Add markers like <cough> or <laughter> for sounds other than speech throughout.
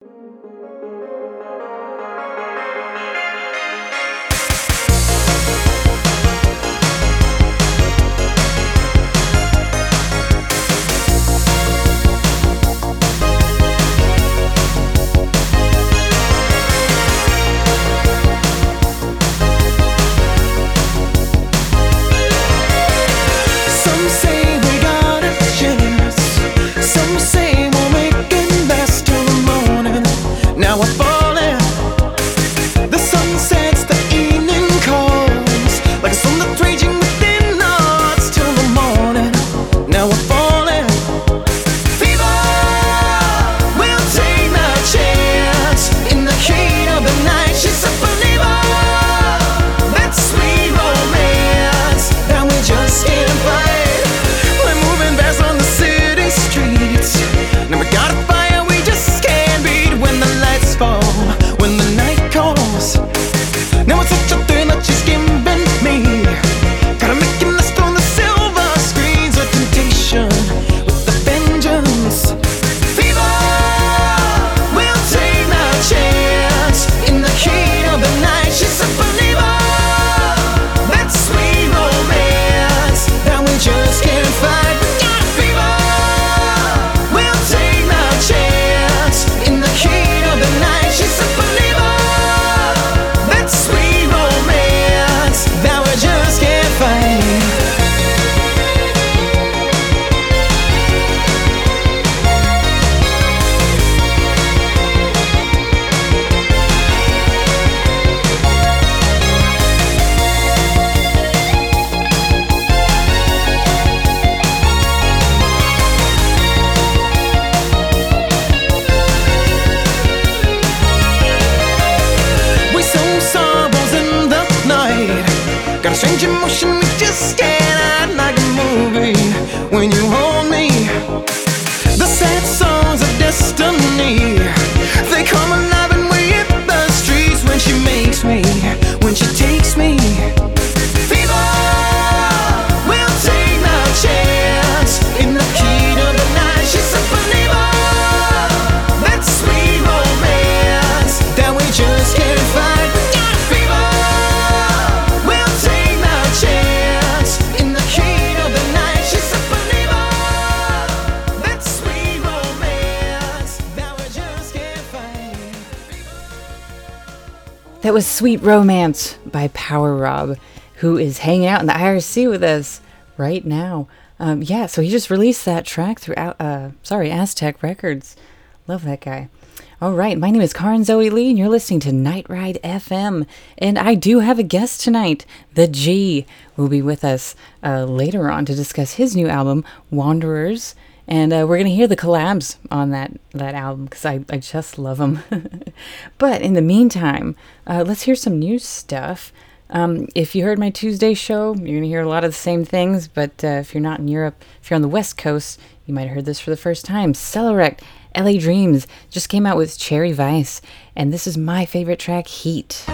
That was Sweet Romance by Power Rob, who is hanging out in the IRC with us right now. Um, yeah, so he just released that track through, uh, sorry, Aztec Records. Love that guy. All right, my name is Karen Zoe Lee, and you're listening to Nightride FM. And I do have a guest tonight. The G will be with us uh, later on to discuss his new album, Wanderers and uh, we're gonna hear the collabs on that that album because I, I just love them. <laughs> but in the meantime, uh, let's hear some new stuff. Um, if you heard my Tuesday show, you're gonna hear a lot of the same things. But uh, if you're not in Europe, if you're on the West Coast, you might have heard this for the first time. Sellorekt, LA Dreams just came out with Cherry Vice, and this is my favorite track, Heat.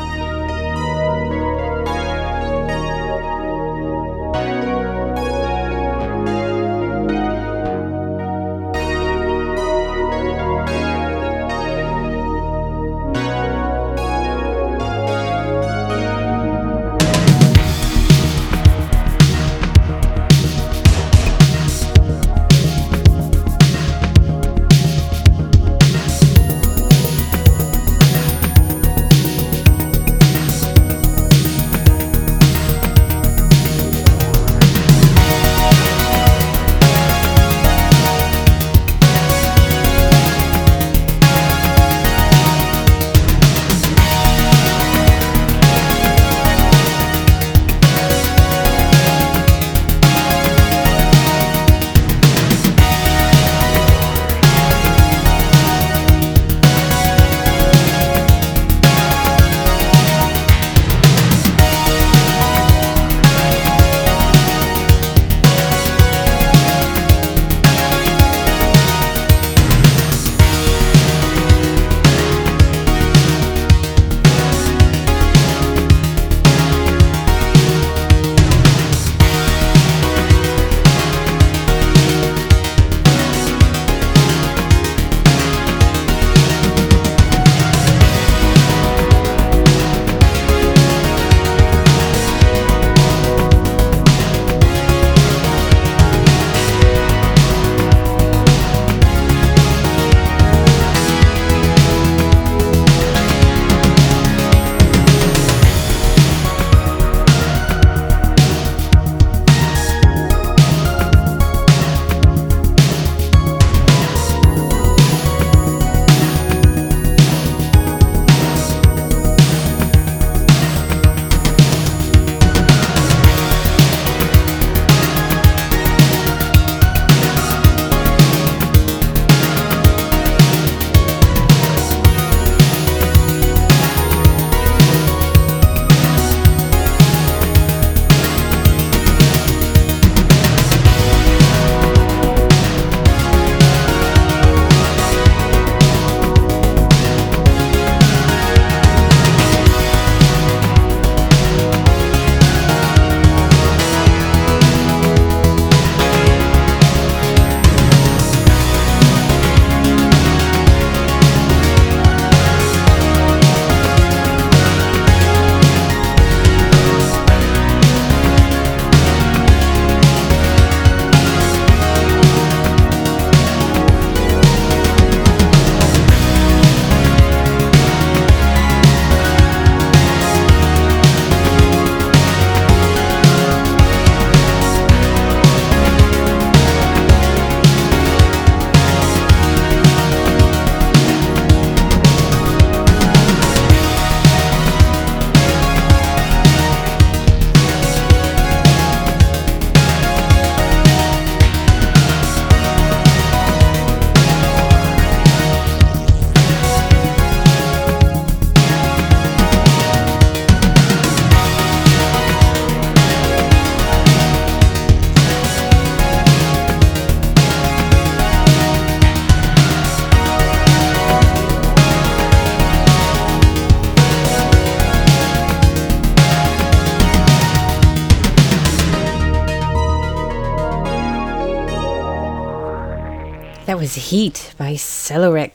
Heat by Sellorekt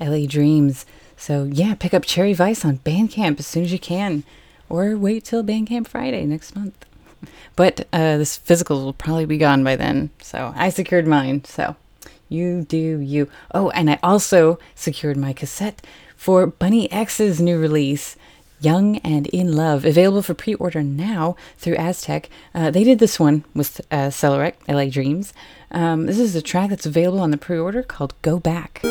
LA Dreams. So, yeah, pick up Cherry Vice on Bandcamp as soon as you can, or wait till Bandcamp Friday next month. But uh, this physical will probably be gone by then, so I secured mine. So, you do you. Oh, and I also secured my cassette for Bunny X's new release. Young and in Love, available for pre order now through Aztec. Uh, they did this one with uh, Sellorekt, LA Dreams. Um, this is a track that's available on the pre order called Go Back.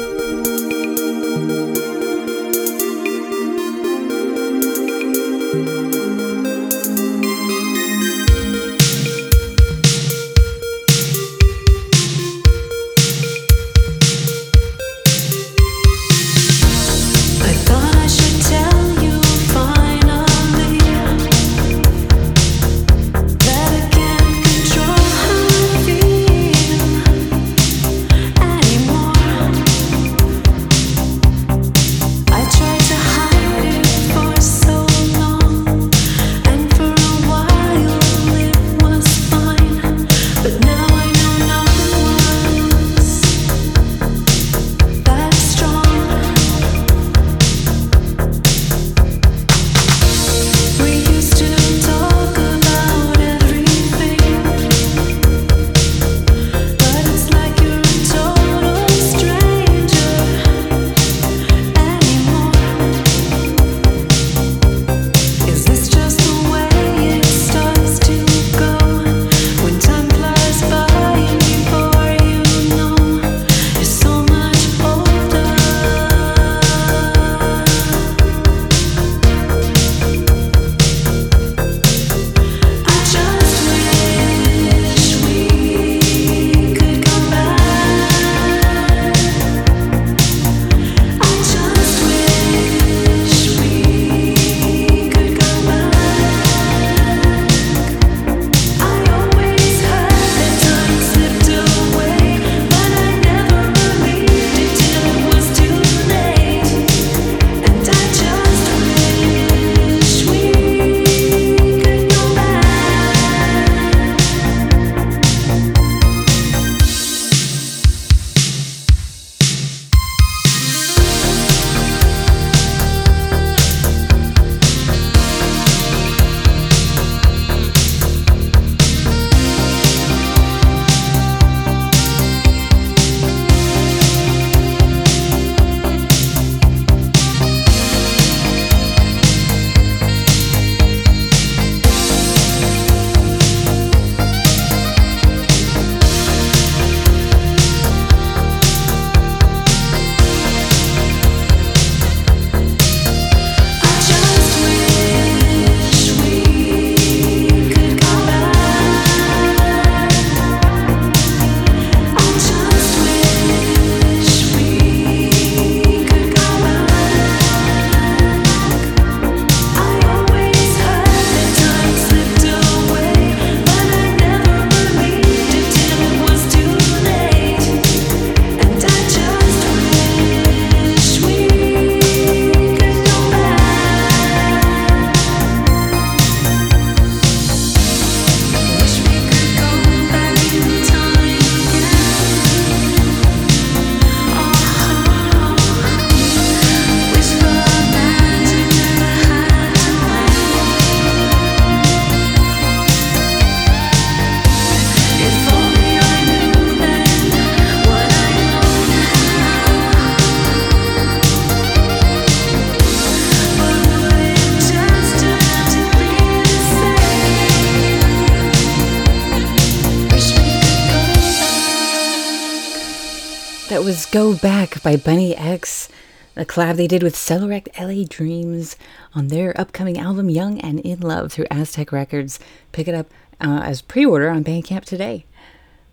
Collab they did with Sellorekt LA Dreams on their upcoming album Young and in Love through Aztec Records. Pick it up uh, as pre order on Bandcamp today.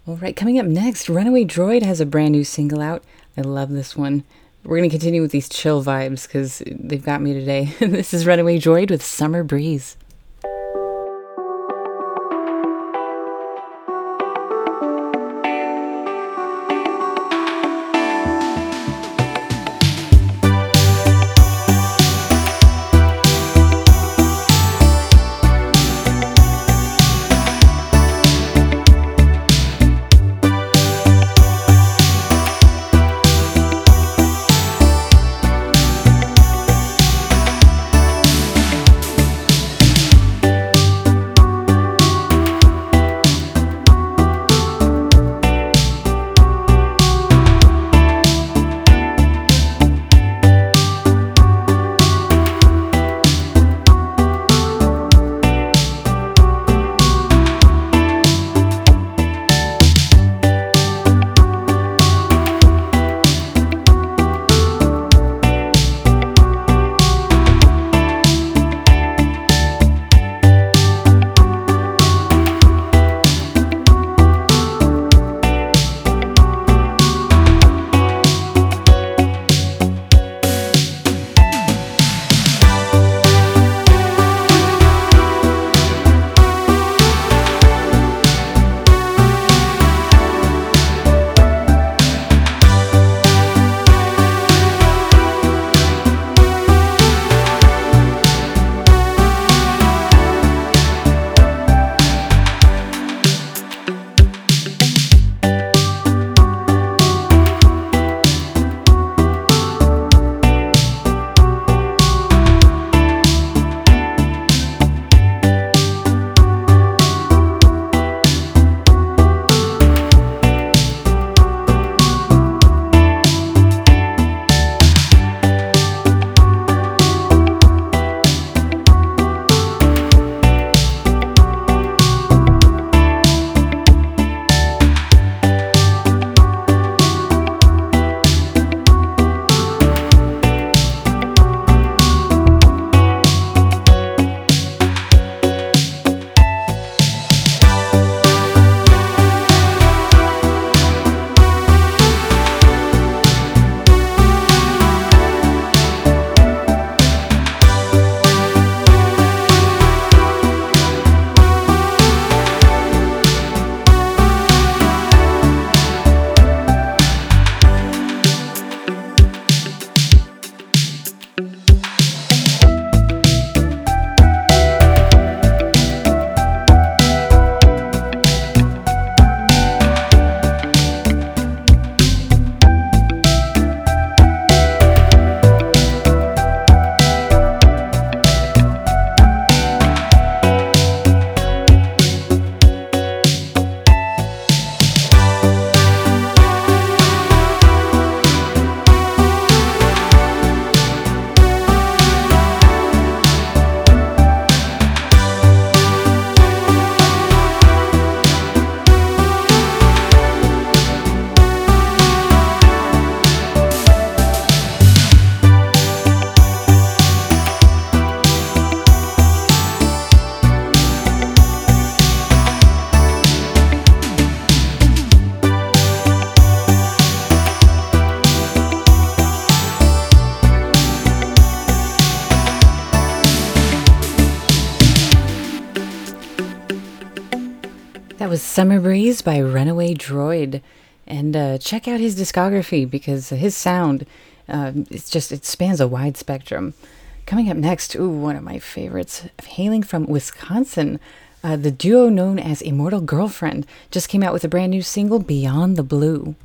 All right, coming up next, Runaway Droid has a brand new single out. I love this one. We're going to continue with these chill vibes because they've got me today. <laughs> this is Runaway Droid with Summer Breeze. Summer Breeze by Runaway Droid. And uh, check out his discography because his sound, uh, it's just, it spans a wide spectrum. Coming up next, ooh, one of my favorites, hailing from Wisconsin, uh, the duo known as Immortal Girlfriend just came out with a brand new single, Beyond the Blue.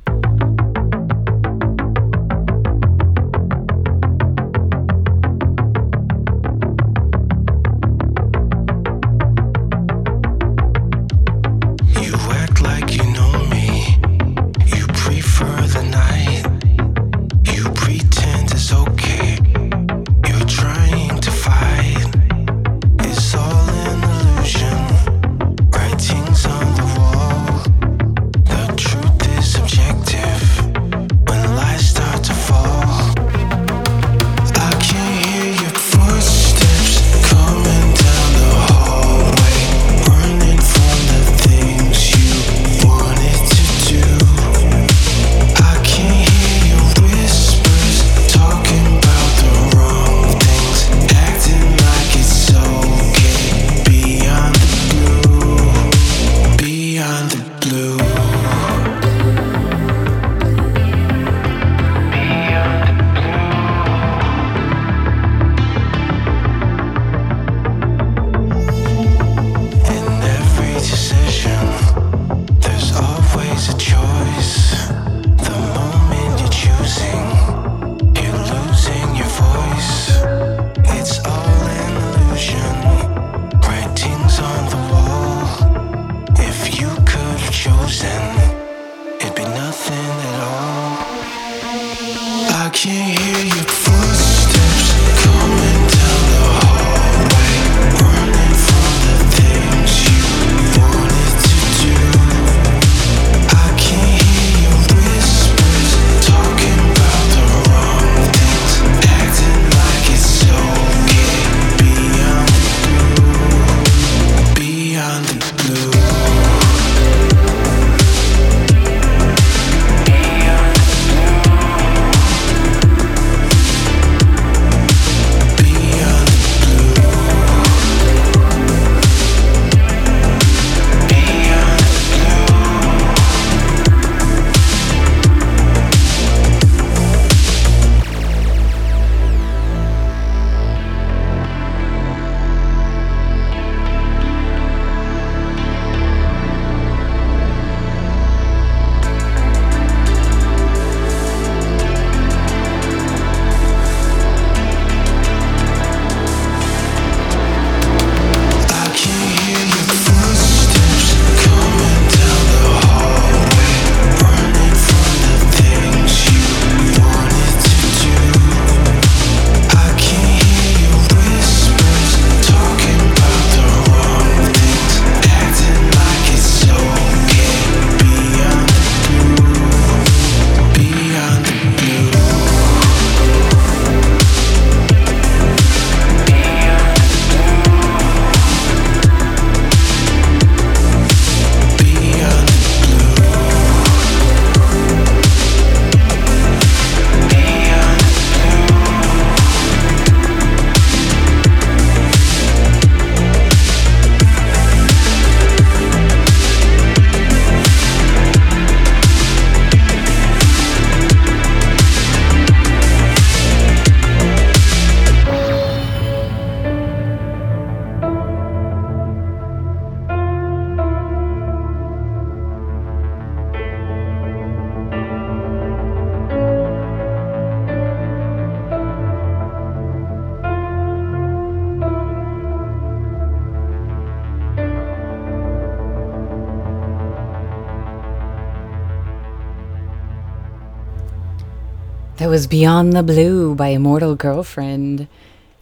Beyond the Blue by Immortal Girlfriend.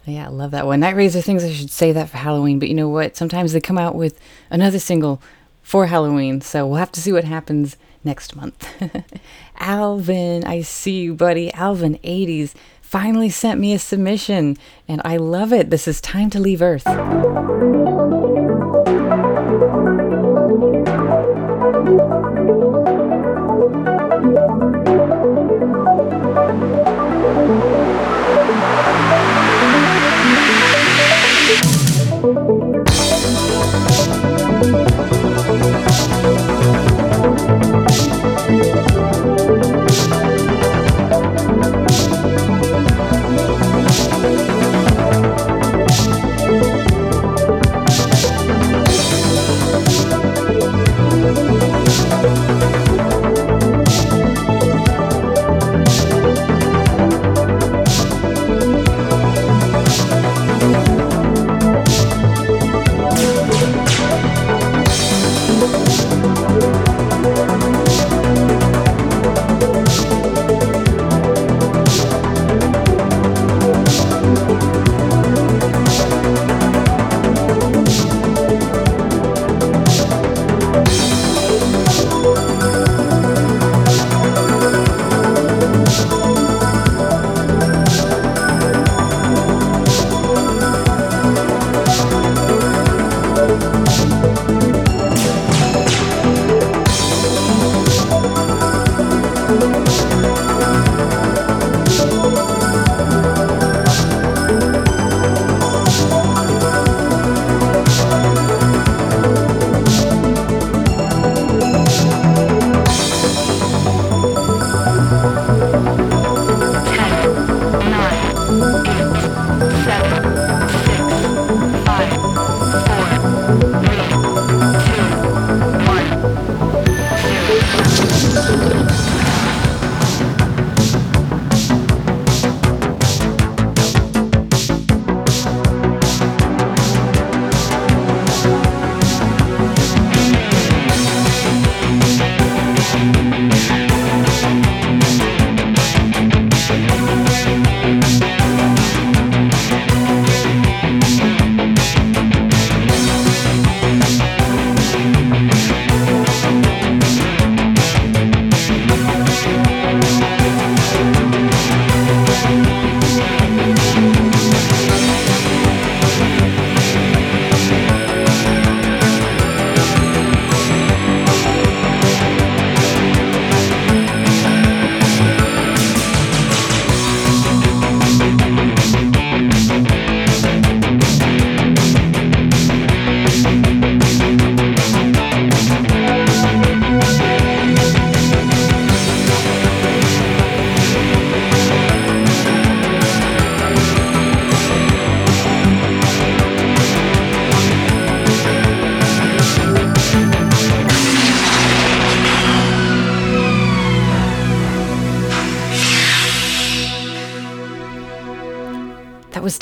Yeah, I love that one. Night Razor thinks I should say that for Halloween, but you know what? Sometimes they come out with another single for Halloween, so we'll have to see what happens next month. <laughs> Alvin, I see you, buddy. Alvin 80s finally sent me a submission, and I love it. This is Time to Leave Earth.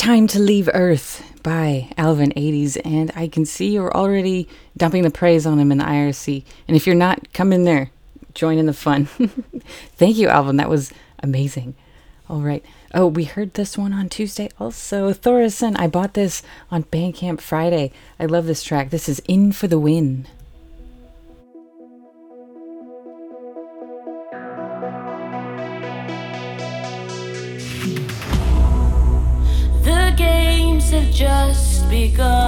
Time to Leave Earth by Alvin 80s, and I can see you're already dumping the praise on him in the IRC. And if you're not, come in there, join in the fun. <laughs> Thank you, Alvin. That was amazing. All right. Oh, we heard this one on Tuesday also. Thorison, I bought this on Bandcamp Friday. I love this track. This is In for the Win. Begun,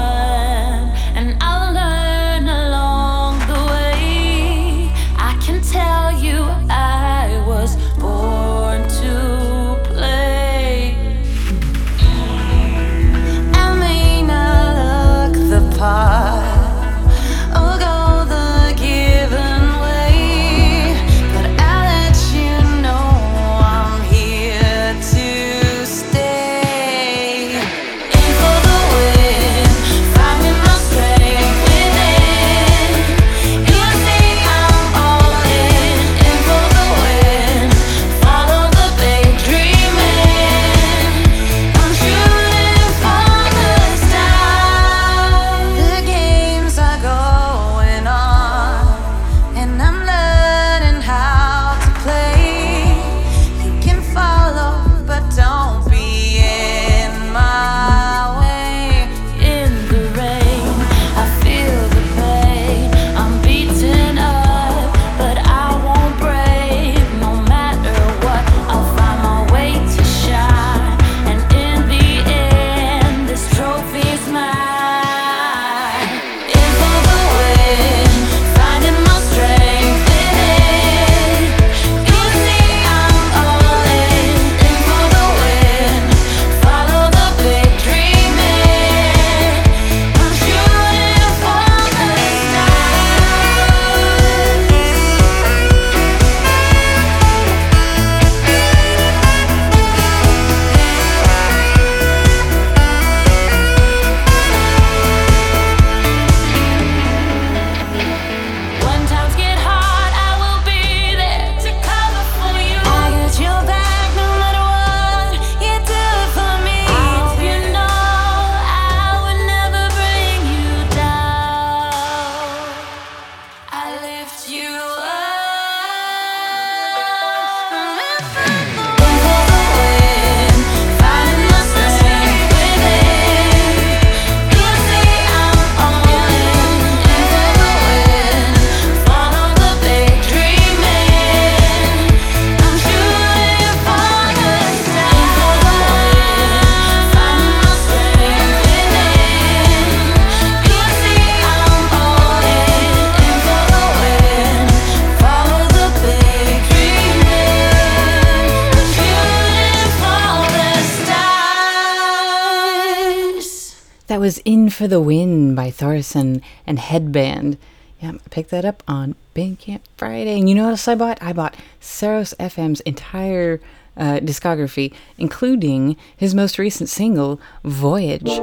for the Win by Thorson and Headband. Yeah, I picked that up on Bandcamp Friday. And you know what else I bought? I bought Saros FM's entire uh, discography, including his most recent single, Voyage.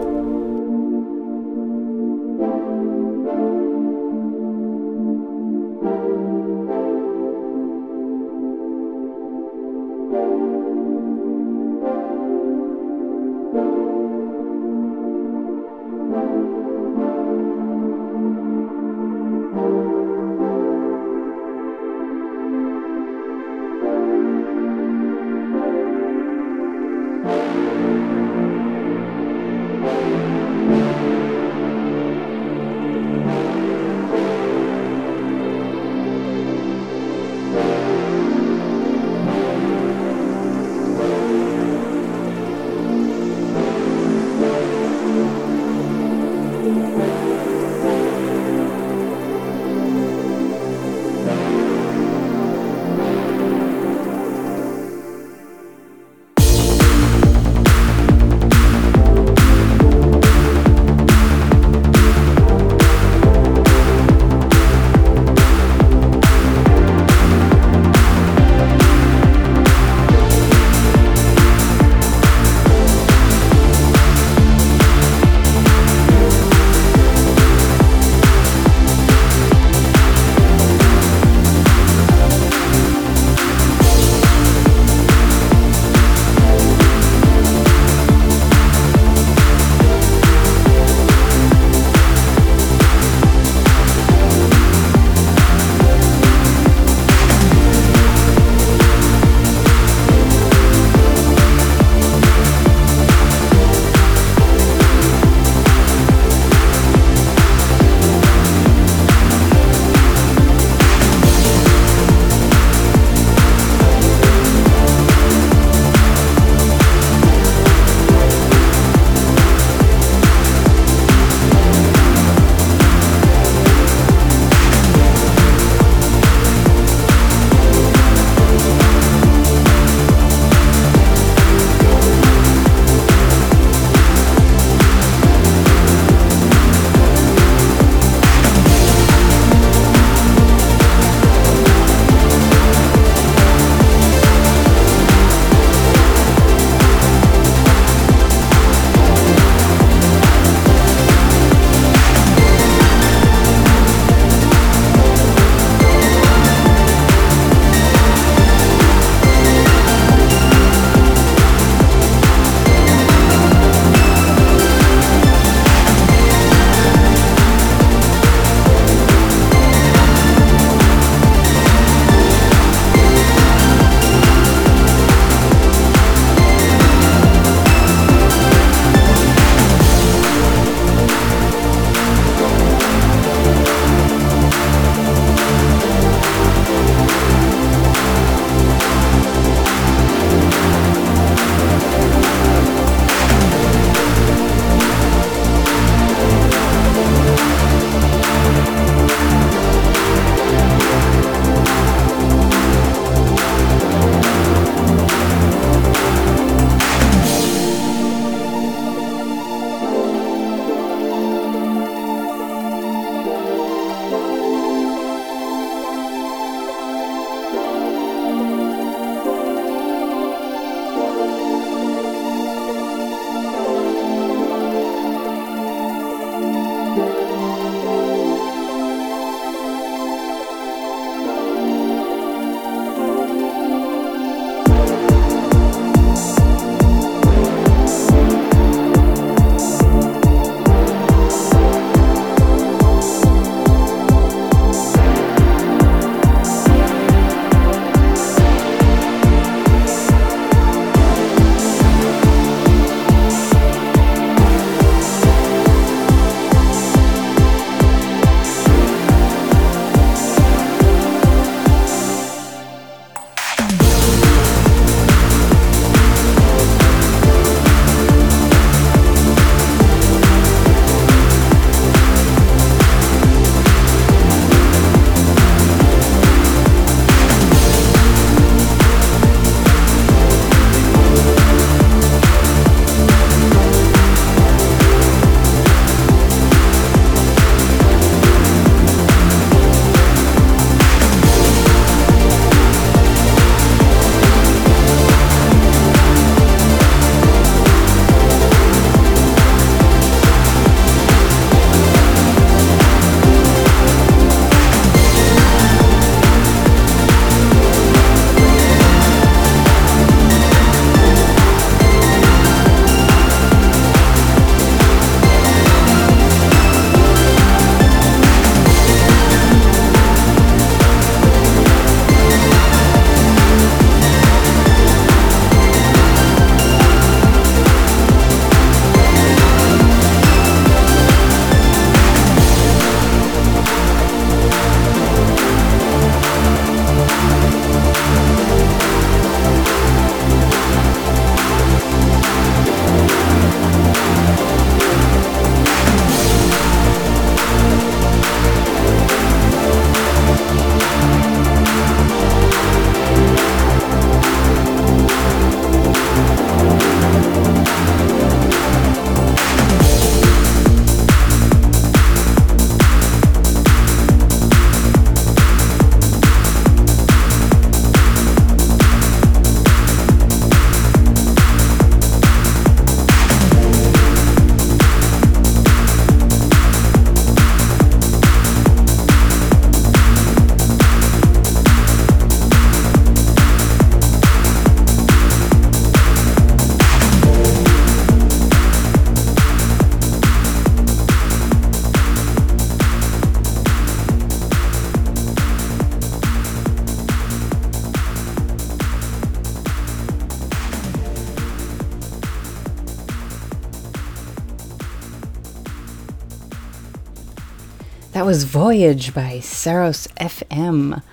That was Voyage by Saros FM.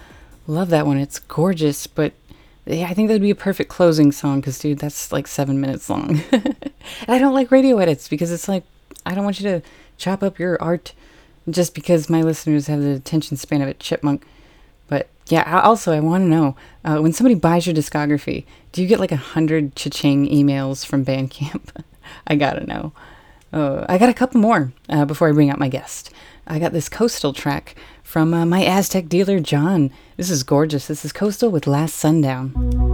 Love that one. It's gorgeous, but yeah, I think that would be a perfect closing song because, dude, that's like seven minutes long. <laughs> I don't like radio edits because it's like, I don't want you to chop up your art just because my listeners have the attention span of a chipmunk. But yeah, also, I want to know uh, when somebody buys your discography, do you get like a hundred cha-ching emails from Bandcamp? <laughs> I gotta know. Uh, I got a couple more uh, before I bring out my guest. I got this coastal track from uh, my Aztec dealer, John. This is gorgeous. This is Coastal with Last Sundown.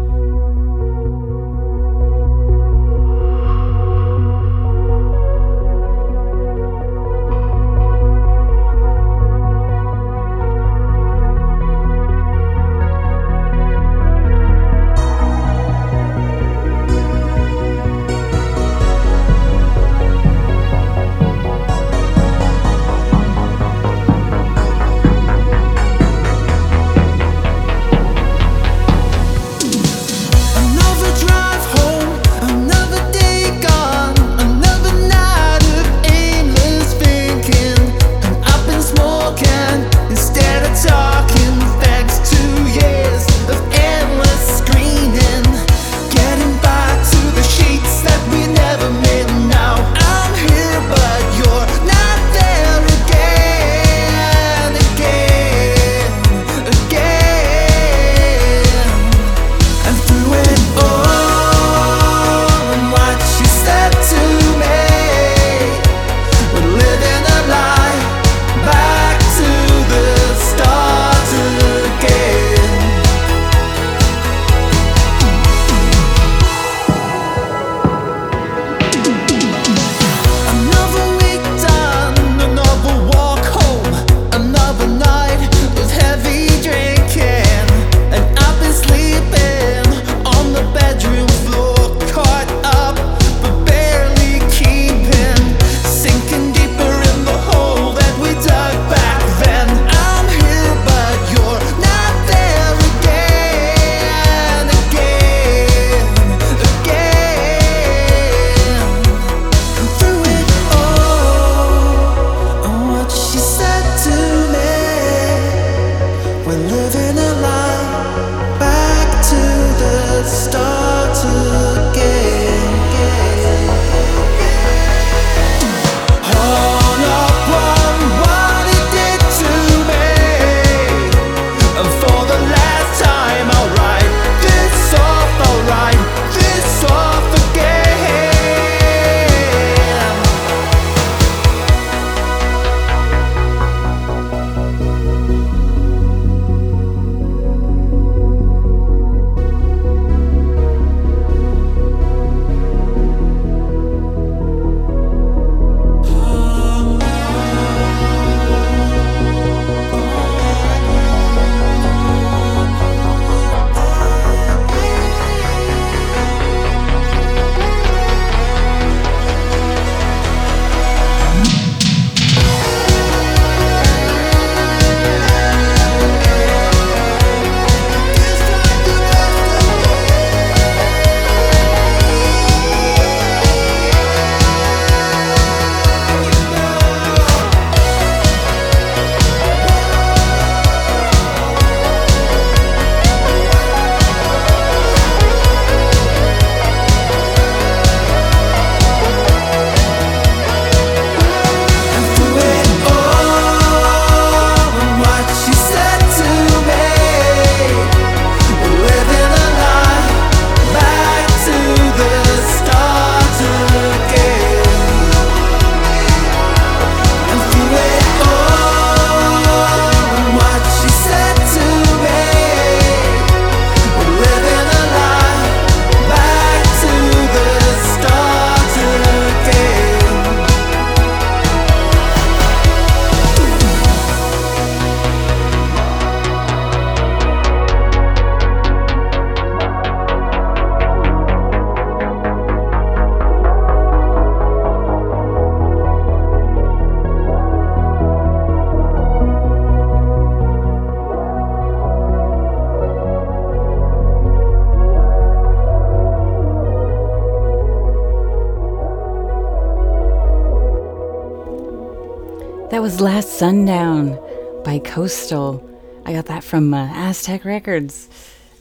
Sundown by Coastal. I got that from uh, Aztec Records.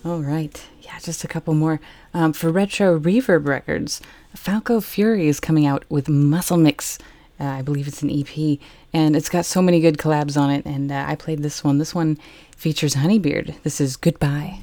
All right. Yeah, just a couple more. Um, for Retro Reverb Records, Falco Fury is coming out with Muscle Mix. Uh, I believe it's an EP, and it's got so many good collabs on it. And uh, I played this one. This one features Honeybeard. This is Goodbye.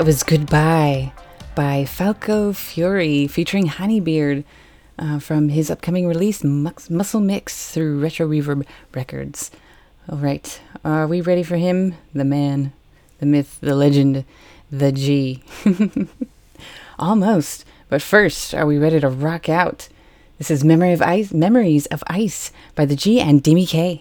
That was Goodbye by Falco Fury featuring Honeybeard uh, from his upcoming release Muscle Mix through Retro Reverb Records. All right, are we ready for him? The man, the myth, the legend, the G. <laughs> Almost, but first, are we ready to rock out? This is Memory of Ice, Memories of Ice by the G and Demi K.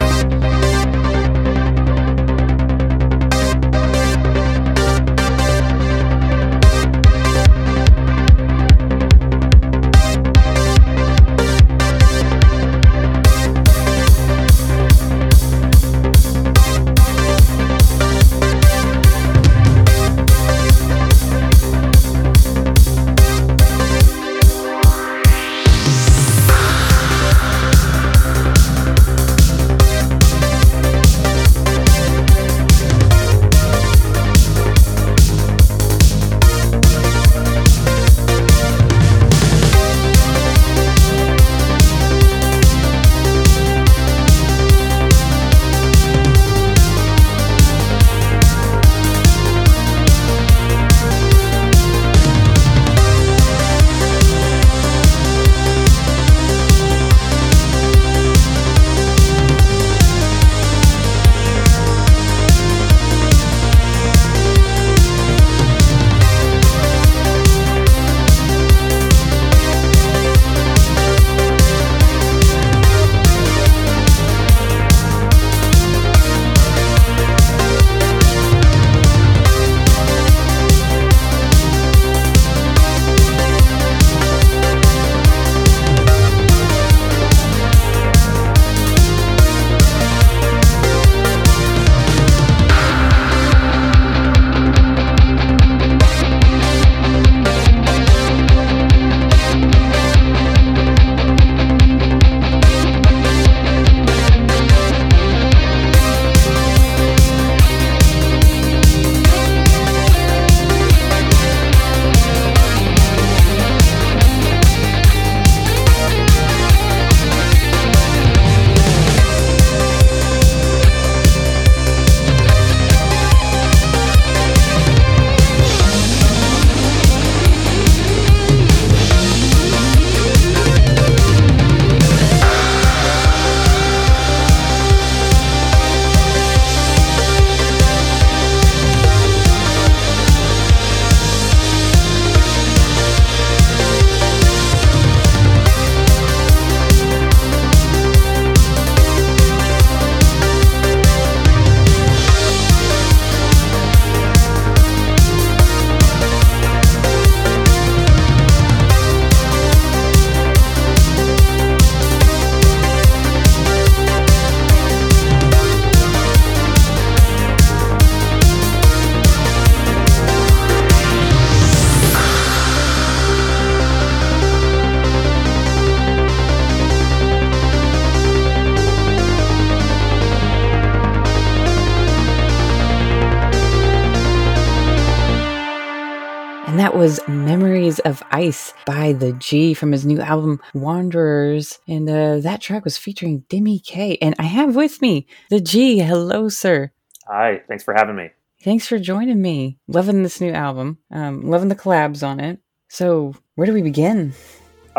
was Memories of Ice by The G from his new album Wanderers. And uh, that track was featuring Dimi Kaye. And I have with me The G. Hello, sir. Hi, thanks for having me. Thanks for joining me. Loving this new album. Um, loving the collabs on it. So, where do we begin?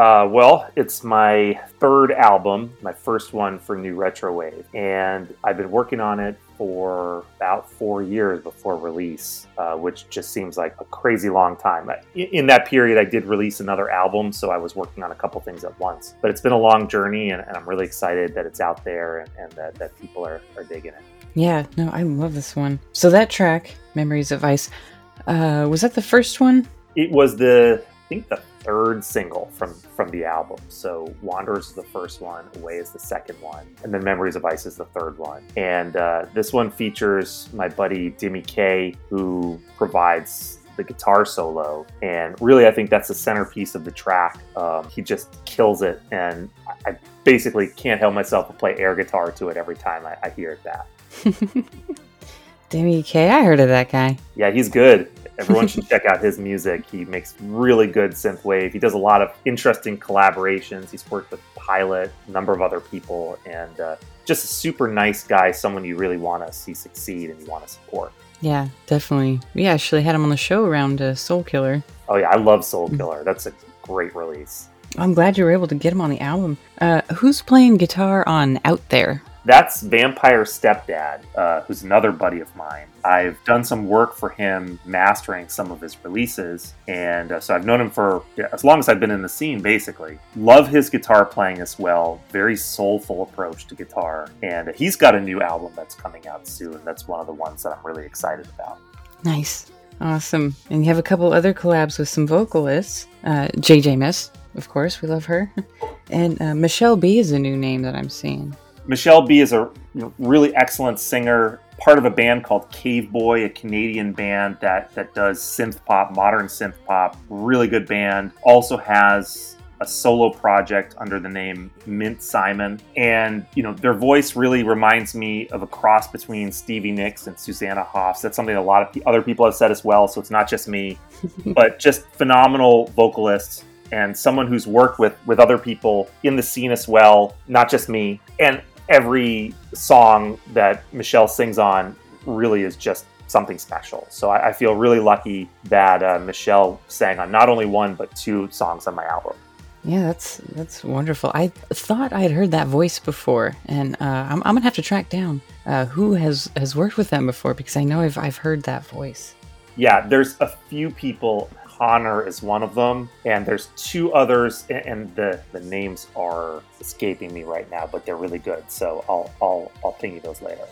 Uh, well, it's my third album, my first one for New Retro Wave, and I've been working on it for about four years before release, uh, which just seems like a crazy long time. In that period, I did release another album, so I was working on a couple things at once. But it's been a long journey, and, and I'm really excited that it's out there and, and that, that people are, are digging it. Yeah, no, I love this one. So that track, Memories of Ice, uh, was that the first one? It was the, I think the third single from from the album. So Wanderers is the first one, Away is the second one, and then Memories of Ice is the third one. And uh, this one features my buddy Dimi Kaye, who provides the guitar solo. And really, I think that's the centerpiece of the track. Um, he just kills it, and I basically can't help myself but play air guitar to it every time I, I hear that. <laughs> Dimi Kaye, I heard of that guy. Yeah, he's good. Everyone should <laughs> check out his music. He makes really good synth wave. He does a lot of interesting collaborations. He's worked with Pilot, a number of other people, and uh, just a super nice guy. Someone you really want to see succeed and you want to support. Yeah, definitely. We actually had him on the show around uh, Soul Killer. Oh yeah, I love Soul Killer. That's a great release. I'm glad you were able to get him on the album. Uh, who's playing guitar on Out There? That's Vampire Stepdad, uh, who's another buddy of mine. I've done some work for him mastering some of his releases, and uh, so I've known him for yeah, as long as I've been in the scene, basically. Love his guitar playing as well. Very soulful approach to guitar, and he's got a new album that's coming out soon. That's one of the ones that I'm really excited about. Nice. Awesome. And you have a couple other collabs with some vocalists. Uh, JJ Miss, of course, we love her. <laughs> And uh, Michelle B is a new name that I'm seeing. Michelle B is a really excellent singer, part of a band called Caveboy, a Canadian band that that does synth pop, modern synth pop. Really good band. Also has a solo project under the name Mint Simon. And, you know, their voice really reminds me of a cross between Stevie Nicks and Susanna Hoffs. That's something a lot of other people have said as well, so it's not just me. <laughs> but just phenomenal vocalists and someone who's worked with with other people in the scene as well, not just me. And every song that Michelle sings on really is just something special. So I, I feel really lucky that uh, Michelle sang on not only one but two songs on my album. Yeah, that's that's wonderful. I thought I had heard that voice before, and uh, I'm, I'm gonna have to track down uh, who has has worked with them before because I know I've I've heard that voice. Yeah, there's a few people Honor is one of them, and there's two others, and the the names are escaping me right now, but they're really good. So I'll I'll I'll ping you those later.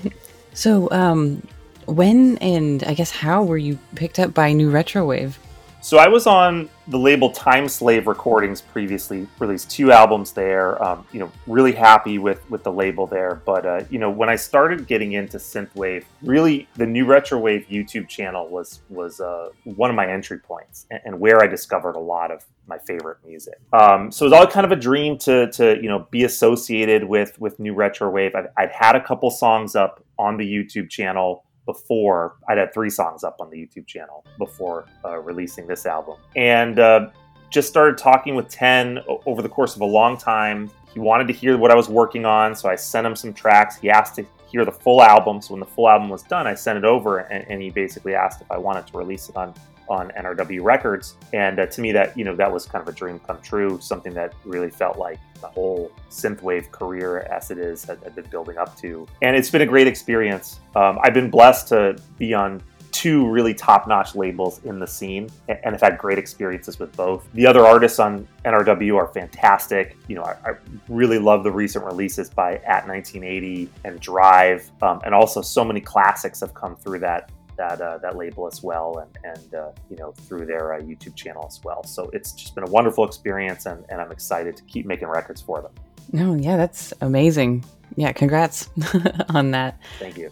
<laughs> so um, when and I guess how were you picked up by New Retro Wave? So I was on the label Time Slave Recordings previously, released two albums there. Um, you know, really happy with with the label there. But uh, you know, when I started getting into synthwave, really the new retrowave YouTube channel was was uh, one of my entry points and, and, where I discovered a lot of my favorite music. Um, so it was all kind of a dream to to you know be associated with with new retrowave. I'd, I'd had a couple songs up on the YouTube channel before I'd had three songs up on the YouTube channel before uh, releasing this album, and uh, just started talking with Ten over the course of a long time. He wanted to hear what I was working on, so I sent him some tracks. He asked to hear the full album, so when the full album was done, I sent it over, and, and he basically asked if I wanted to release it on on NRW Records. And uh, to me, that you know that was kind of a dream come true. Something that really felt like the whole synthwave career, as it is, had, had been building up to. And it's been a great experience. Um, I've been blessed to be on two really top-notch labels in the scene and have had great experiences with both the other artists on nrw are fantastic you know i, I really love the recent releases by at 1980 and drive um, and also so many classics have come through that that uh, that label as well, and and uh, you know through their uh, YouTube channel as well. So it's just been a wonderful experience, and, and I'm excited to keep making records for them. No, yeah, that's amazing. Yeah, congrats <laughs> on that. Thank you.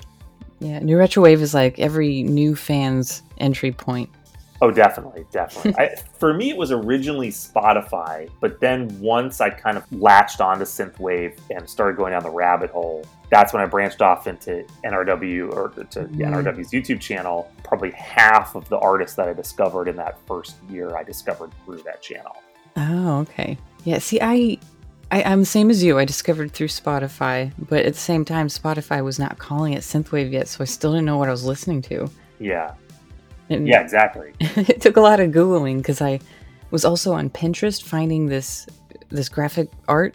Yeah, New Retro Wave is like every new fan's entry point. Oh, definitely, definitely. I, for me, it was originally Spotify, but then once I kind of latched onto synthwave and started going down the rabbit hole, that's when I branched off into NRW or to Mm. NRW's YouTube channel. Probably half of the artists that I discovered in that first year, I discovered through that channel. Oh, okay. Yeah, see, I, I I'm the same as you. I discovered through Spotify, but at the same time, Spotify was not calling it synthwave yet, so I still didn't know what I was listening to. Yeah, And yeah, exactly. <laughs> it took a lot of googling because I was also on Pinterest finding this this graphic art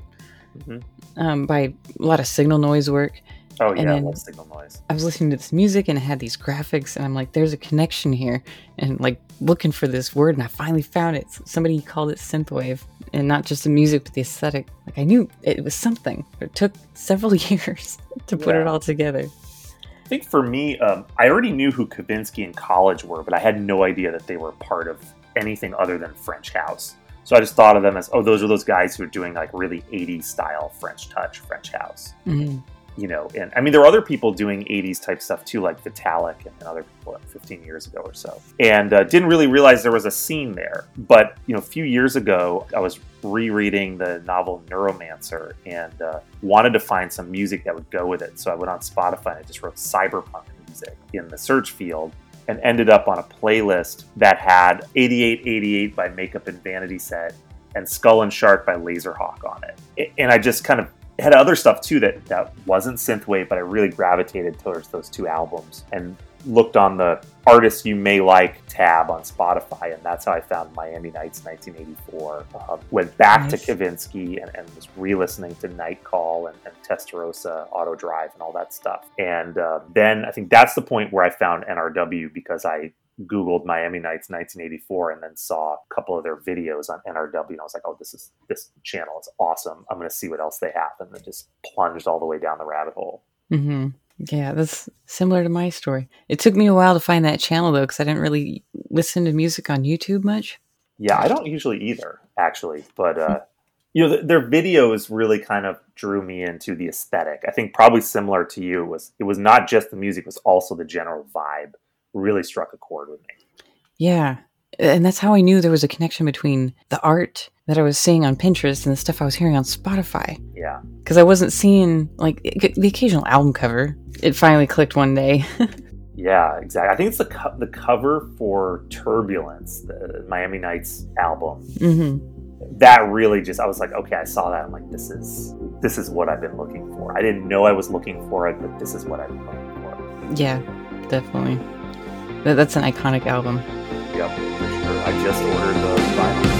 Mhm. um, by a lot of Signalnoise work. Oh And yeah, I love Signalnoise. I was listening to this music and it had these graphics, and I'm like, "There's a connection here," and like looking for this word, and I finally found it. Somebody called it synthwave, and not just the music, but the aesthetic. Like I knew it was something. It took several <laughs> years to put it all together. I think for me, um, I already knew who Kavinsky and College were, but I had no idea that they were part of anything other than French House. So I just thought of them as, oh, those are those guys who are doing like really 80s style French touch, French House. Mhm. You know, and I mean, there were other people doing 80s type stuff too, like Vitalic and, and other people like 15 years ago or so. And uh, didn't really realize there was a scene there. But, you know, a few years ago, I was rereading the novel Neuromancer and uh, wanted to find some music that would go with it. So I went on Spotify and I just wrote cyberpunk music in the search field and ended up on a playlist that had 8888 by Makeup and Vanity Set and Skull and Shark by Laserhawk on it. And I just kind of had other stuff too that, that wasn't synthwave, but I really gravitated towards those two albums and looked on the artists you may like tab on Spotify, and that's how I found Miami Nights 1984. Uh, went back Nice. to Kavinsky and, and was re-listening to Nightcall and, and Testarossa Autodrive and all that stuff. And uh, then I think that's the point where I found NRW because I Googled Miami Nights 1984 and then saw a couple of their videos on NRW and I was like, oh, this is this channel is awesome. I'm going to see what else they have, and then just plunged all the way down the rabbit hole. hmm Yeah, that's similar to my story. It took me a while to find that channel though, because I didn't really listen to music on YouTube much. Yeah, I don't usually either, actually, but uh, you know, th- their videos really kind of drew me into the aesthetic. I think probably similar to you was it was not just the music, it was also the general vibe. Really struck a chord with me. Yeah. And that's how I knew there was a connection between the art that I was seeing on Pinterest and the stuff I was hearing on Spotify. Yeah, Because I wasn't seeing, like, the occasional album cover. It finally clicked one day. <laughs> yeah, exactly. I think it's the co- the cover for Turbulence, the Miami Nights album. hmm That really just I was like, okay, I saw that. I'm like, this is this is what I've been looking for. I didn't know I was looking for it, but this is what I've been looking for. Yeah, definitely. That's an iconic album. Yep, for sure. I just ordered the vinyl.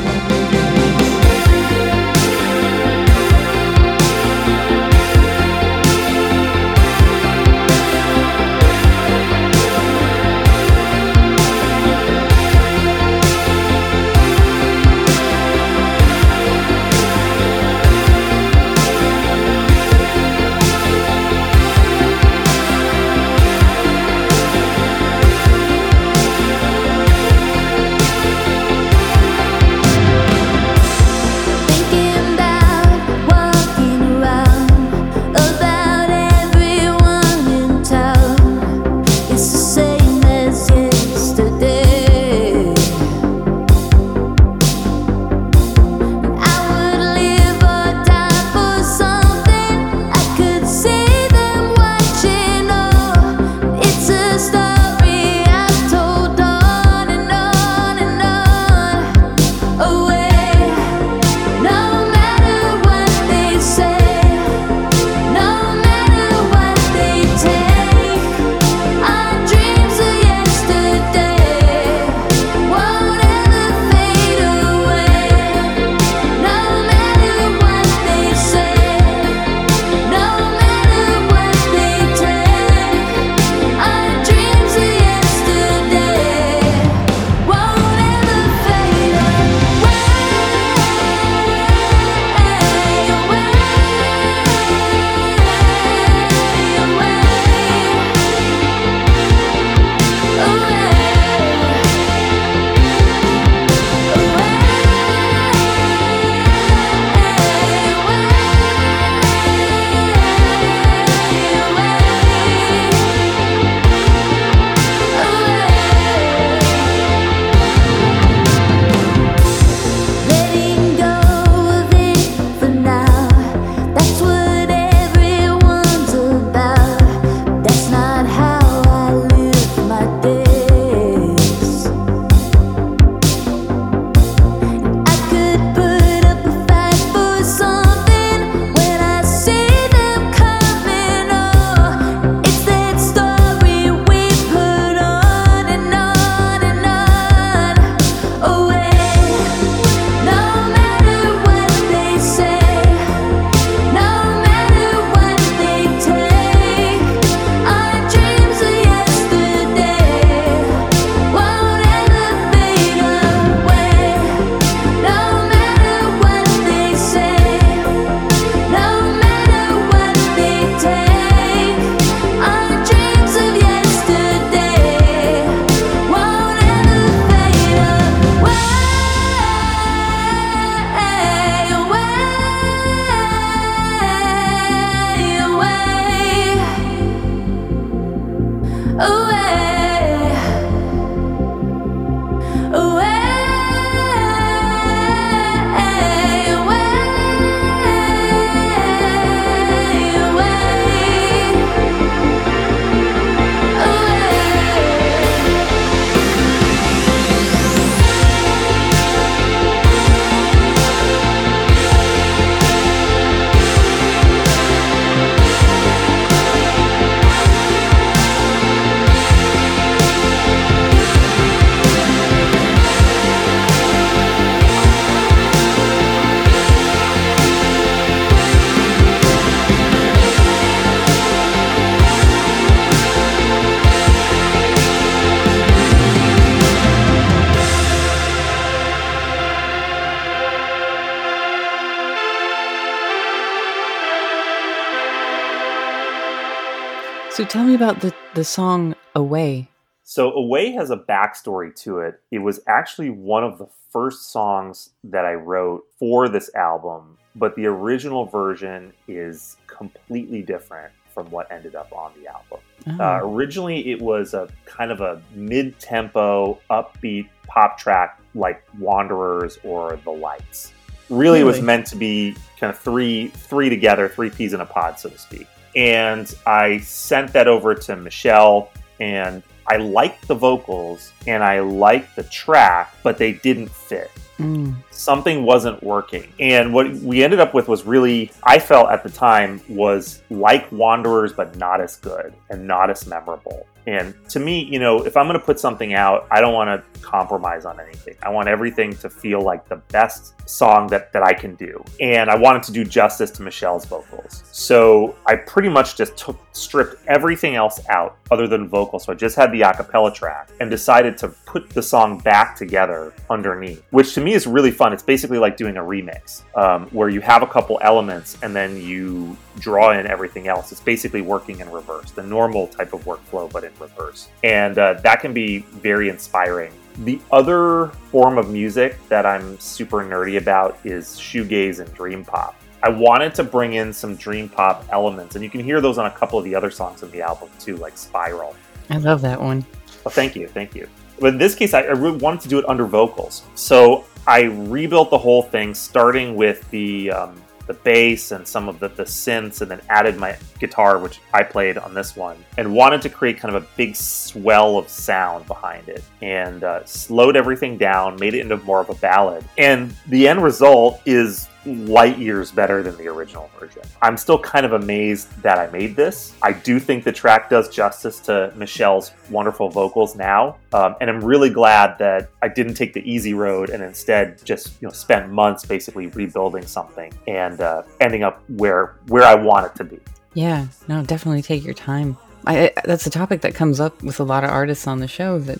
About the, the song Away. So Away has a backstory to it. It was actually one of the first songs that I wrote for this album, but the original version is completely different from what ended up on the album. Oh. Uh, originally, it was a kind of a mid-tempo, upbeat pop track like "Wanderers" or "The Lights." Really, it was meant to be kind of three, three together, three peas in a pod, so to speak. And I sent that over to Michelle, and I liked the vocals and I liked the track, but they didn't fit Mm. something wasn't working. And what we ended up with was really, I felt at the time, was like Wanderers, but not as good and not as memorable. And to me, you know, if I'm going to put something out, I don't want to compromise on anything. I want everything to feel like the best song that, that I can do. And I wanted to do justice to Michelle's vocals. So I pretty much just took, stripped everything else out other than vocals. So I just had the acapella track and decided to put the song back together underneath, which to me is really fun. It's basically like doing a remix um, where you have a couple elements and then you draw in everything else. It's basically working in reverse, the normal type of workflow, but in reverse. And uh, that can be very inspiring. The other form of music that I'm super nerdy about is shoegaze and dream pop. I wanted to bring in some dream pop elements, and you can hear those on a couple of the other songs in the album too, like Spiral. I love that one. Oh, thank you, thank you. But in this case, I, I really wanted to do it under vocals. So I rebuilt the whole thing, starting with the um, the bass and some of the, the synths, and then added my guitar, which I played on this one, and wanted to create kind of a big swell of sound behind it, and uh, slowed everything down, made it into more of a ballad. And the end result is light years better than the original version. I'm still kind of amazed that I made this. I do think the track does justice to Michelle's wonderful vocals now, um, and I'm really glad that I didn't take the easy road and instead just you know spent months basically rebuilding something and uh, ending up where where I want it to be. Yeah, no, definitely take your time. I, I that's a topic that comes up with a lot of artists on the show that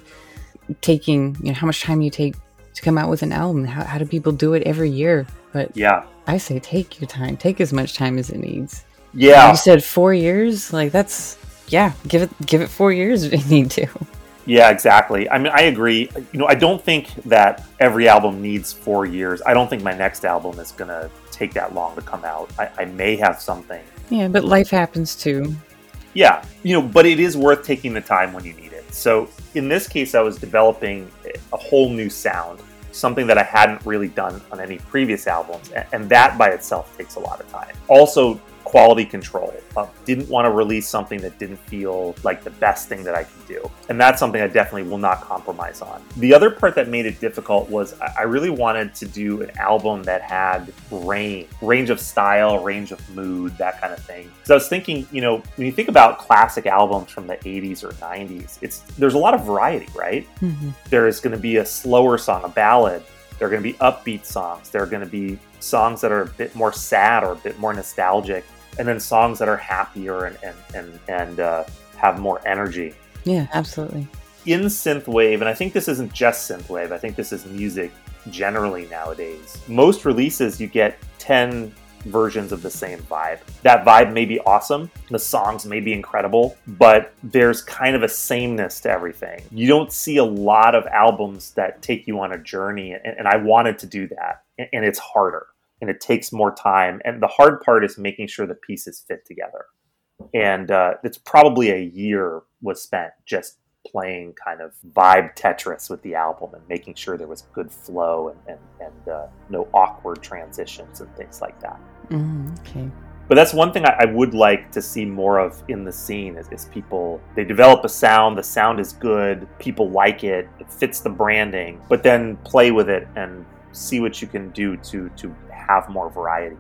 taking, you know, how much time you take to come out with an album. How, how do people do it every year? But Yeah, I say take your time, take as much time as it needs. yeah, You said four years, like that's yeah, give it give it four years if you need to. Yeah, exactly. I mean, I agree. You know, I don't think that every album needs four years. I don't think my next album is going to take that long to come out. I, I may have something. Yeah, but life happens too. Yeah, you know, but it is worth taking the time when you need it. So in this case, I was developing a whole new sound, something that I hadn't really done on any previous albums, and that by itself takes a lot of time. Also, quality control. Uh, didn't want to release something that didn't feel like the best thing that I could do. And that's something I definitely will not compromise on. The other part that made it difficult was I really wanted to do an album that had range, range of style, range of mood, that kind of thing. So I was thinking, you know, when you think about classic albums from the 80s or 90s, it's there's a lot of variety, right? hmm there is going to be a slower song, a ballad. There are going to be upbeat songs. There are going to be songs that are a bit more sad or a bit more nostalgic, and then songs that are happier and and and, and uh, have more energy. Yeah, absolutely. In synthwave, and I think this isn't just synthwave. I think this is music generally nowadays. Most releases you get ten versions of the same vibe. That vibe may be awesome, the songs may be incredible, but there's kind of a sameness to everything. You don't see a lot of albums that take you on a journey, and, and I wanted to do that, and, and it's harder and it takes more time. And the hard part is making sure the pieces fit together. And uh, it's probably a year was spent just playing kind of vibe Tetris with the album and making sure there was good flow and, and, and uh, no awkward transitions and things like that. Mm, okay. But that's one thing I, I would like to see more of in the scene is, is people they develop a sound, the sound is good, people like it, it fits the branding, but then play with it and see what you can do to to have more variety.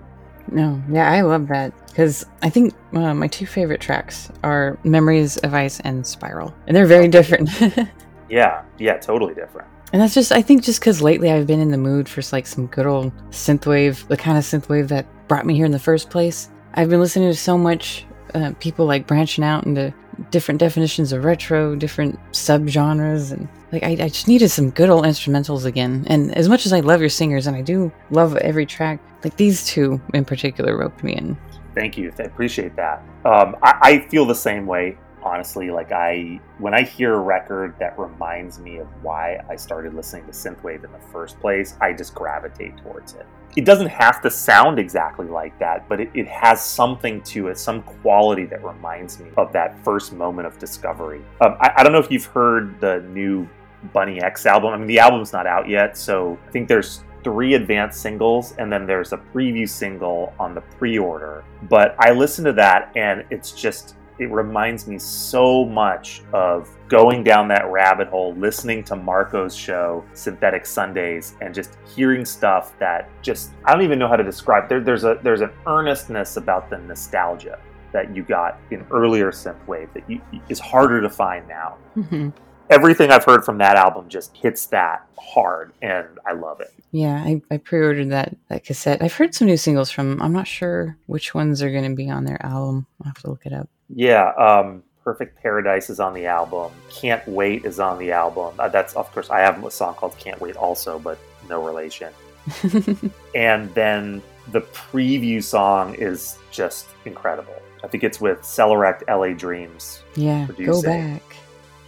No, yeah, I love that because I think uh, my two favorite tracks are "Memories of Ice" and "Spiral," and they're very different. <laughs> Yeah, yeah, totally different. And that's just, I think, just because lately I've been in the mood for like some good old synthwave, the kind of synthwave that brought me here in the first place. I've been listening to so much uh, people like branching out into different definitions of retro, different subgenres, and like I, I just needed some good old instrumentals again. And as much as I love your singers, and I do love every track, like these two in particular roped me in. Thank you. I appreciate that. Um, I, I feel the same way. Honestly. Like I, when I hear a record that reminds me of why I started listening to synthwave in the first place, I just gravitate towards it. It doesn't have to sound exactly like that, but it, it has something to it, some quality that reminds me of that first moment of discovery. Um, I, I don't know if you've heard the new Bunny X album. I mean, the album's not out yet, so I think there's three advanced singles and then there's a preview single on the pre-order. But I listened to that and it's just it reminds me so much of going down that rabbit hole, listening to Marco's show, Synthetic Sundays, and just hearing stuff that just I don't even know how to describe. There, there's a there's an earnestness about the nostalgia that you got in earlier synthwave that you, is harder to find now. hmm Everything I've heard from that album just hits that hard, and I love it. Yeah, I, I pre-ordered that that cassette. I've heard some new singles from. I'm not sure which ones are going to be on their album. I'll have to look it up. Yeah, um, Perfect Paradise is on the album. Can't Wait is on the album. Uh, that's of course I have a song called Can't Wait also, but no relation. <laughs> and then the preview song is just incredible. I think it's with Sellorekt LA Dreams. yeah, go back.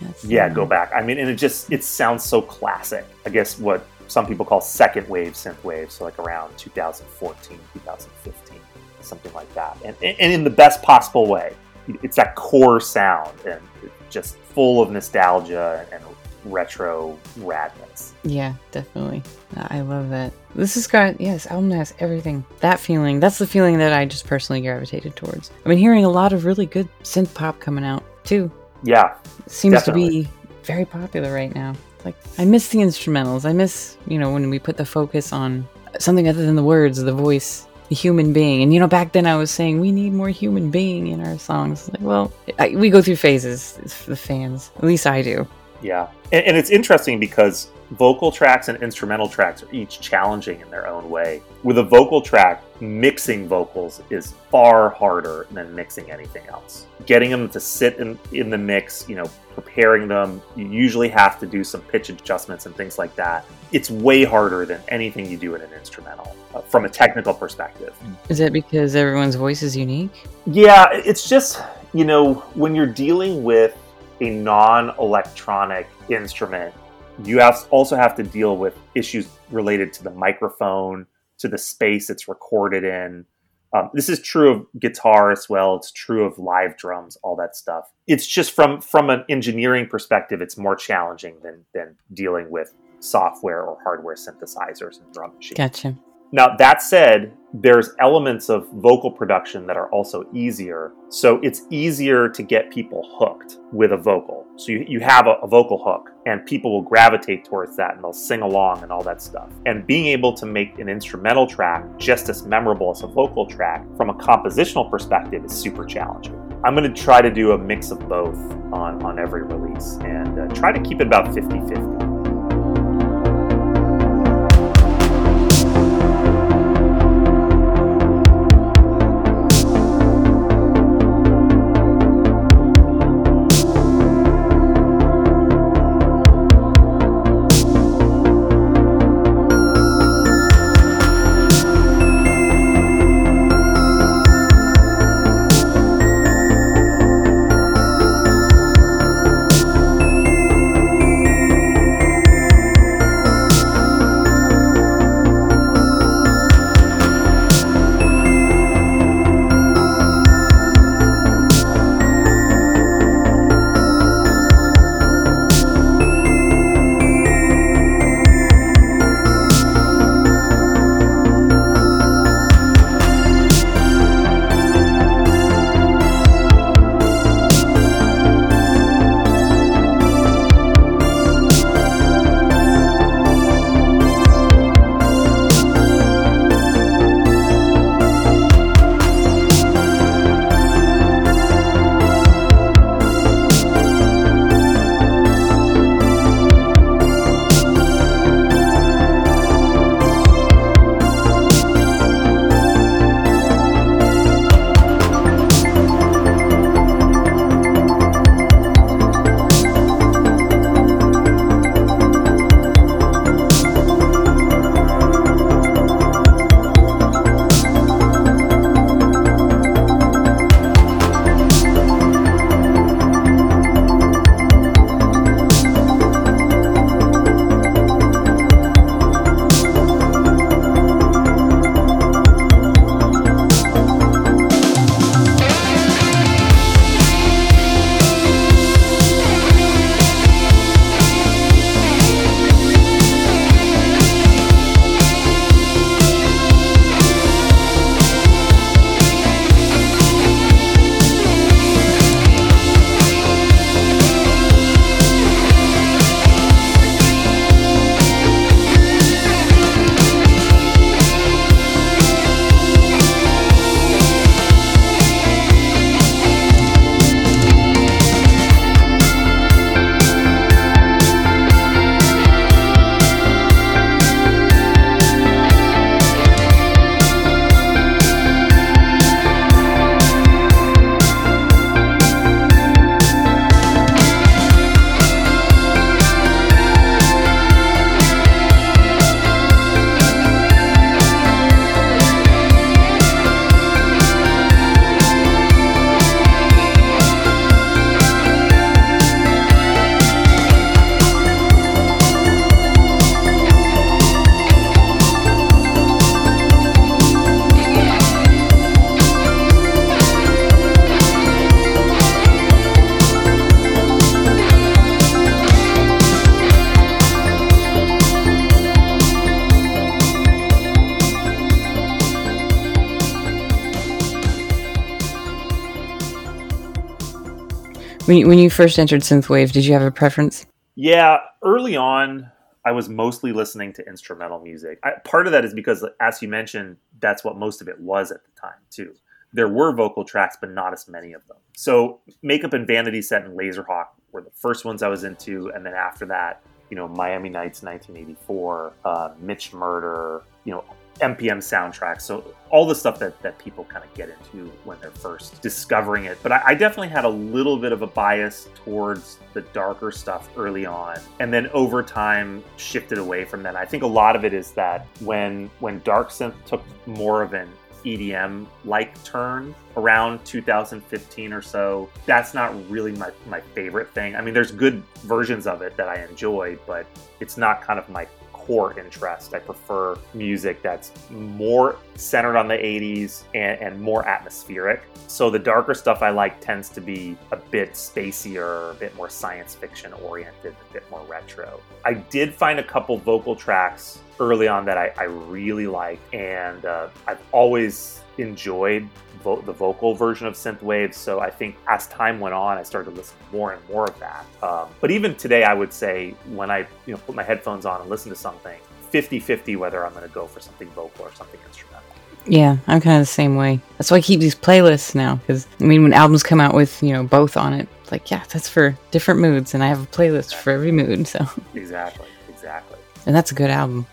That's Yeah, go back. I mean, and it just it sounds so classic. I guess what some people call second wave synthwave, so like around 2014, 2015, something like that, and and in the best possible way. It's that core sound and just full of nostalgia and retro radness. Yeah, definitely. I love that. This has got yes, album has everything. That feeling. That's the feeling that I just personally gravitated towards. I've been hearing a lot of really good synth pop coming out too. Yeah, It seems Definitely. to be very popular right now. Like I miss the instrumentals. I miss you know when we put the focus on something other than the words, the voice, human being. And you know back then I was saying we need more human being in our songs. Like well, I, we go through phases. The fans. At least I do. Yeah, and, and it's interesting because vocal tracks and instrumental tracks are each challenging in their own way. With a vocal track, mixing vocals is far harder than mixing anything else. Getting them to sit in, in the mix, you know, preparing them, you usually have to do some pitch adjustments and things like that. It's way harder than anything you do in an instrumental uh, from a technical perspective. Is it because everyone's voice is unique? Yeah, it's just, you know, when you're dealing with a non electronic instrument, you have also have to deal with issues related to the microphone, to the space it's recorded in. Um, this is true of guitar as well. It's true of live drums, all that stuff. It's just from from an engineering perspective, it's more challenging than than dealing with software or hardware synthesizers and drum machines. Gotcha. Now, that said, there's elements of vocal production that are also easier. So it's easier to get people hooked with a vocal. So you, you have a, a vocal hook, and people will gravitate towards that and they'll sing along and all that stuff. And being able to make an instrumental track just as memorable as a vocal track from a compositional perspective is super challenging. I'm going to try to do a mix of both on, on every release and uh, try to keep it about 50 50. When you, when you first entered synthwave, did you have a preference? Yeah, early on, I was mostly listening to instrumental music. I, part of that is because, as you mentioned, that's what most of it was at the time too. There were vocal tracks, but not as many of them. So, Makeup and Vanity Set and Laserhawk were the first ones I was into, and then after that, you know, Miami Nights 1984, uh, Mitch Murder, you know, NPM soundtracks. So all the stuff that, that people kind of get into when they're first discovering it. But I, I, definitely had a little bit of a bias towards the darker stuff early on. And then over time shifted away from that. I think a lot of it is that when when dark synth took more of an EDM like turn around 2015 or so. That's not really my, my favorite thing. I mean, there's good versions of it that I enjoy, but it's not kind of my core interest. I prefer music that's more centered on the 80s and, and, more atmospheric. So the darker stuff I like tends to be a bit spacier, a bit more science fiction oriented, a bit more retro. I did find a couple vocal tracks early on that I, I really liked, and uh, I've always enjoyed vo- the vocal version of synthwave. So I think as time went on, I started to listen more and more of that. Um, but even today, I would say when I you know put my headphones on and listen to something, 50-50 whether I'm going to go for something vocal or something instrumental. Yeah, I'm kind of the same way. That's why I keep these playlists now. Because I mean, when albums come out with you know both on it, like yeah, that's for different moods, and I have a playlist for every mood. So exactly, exactly. And that's a good album.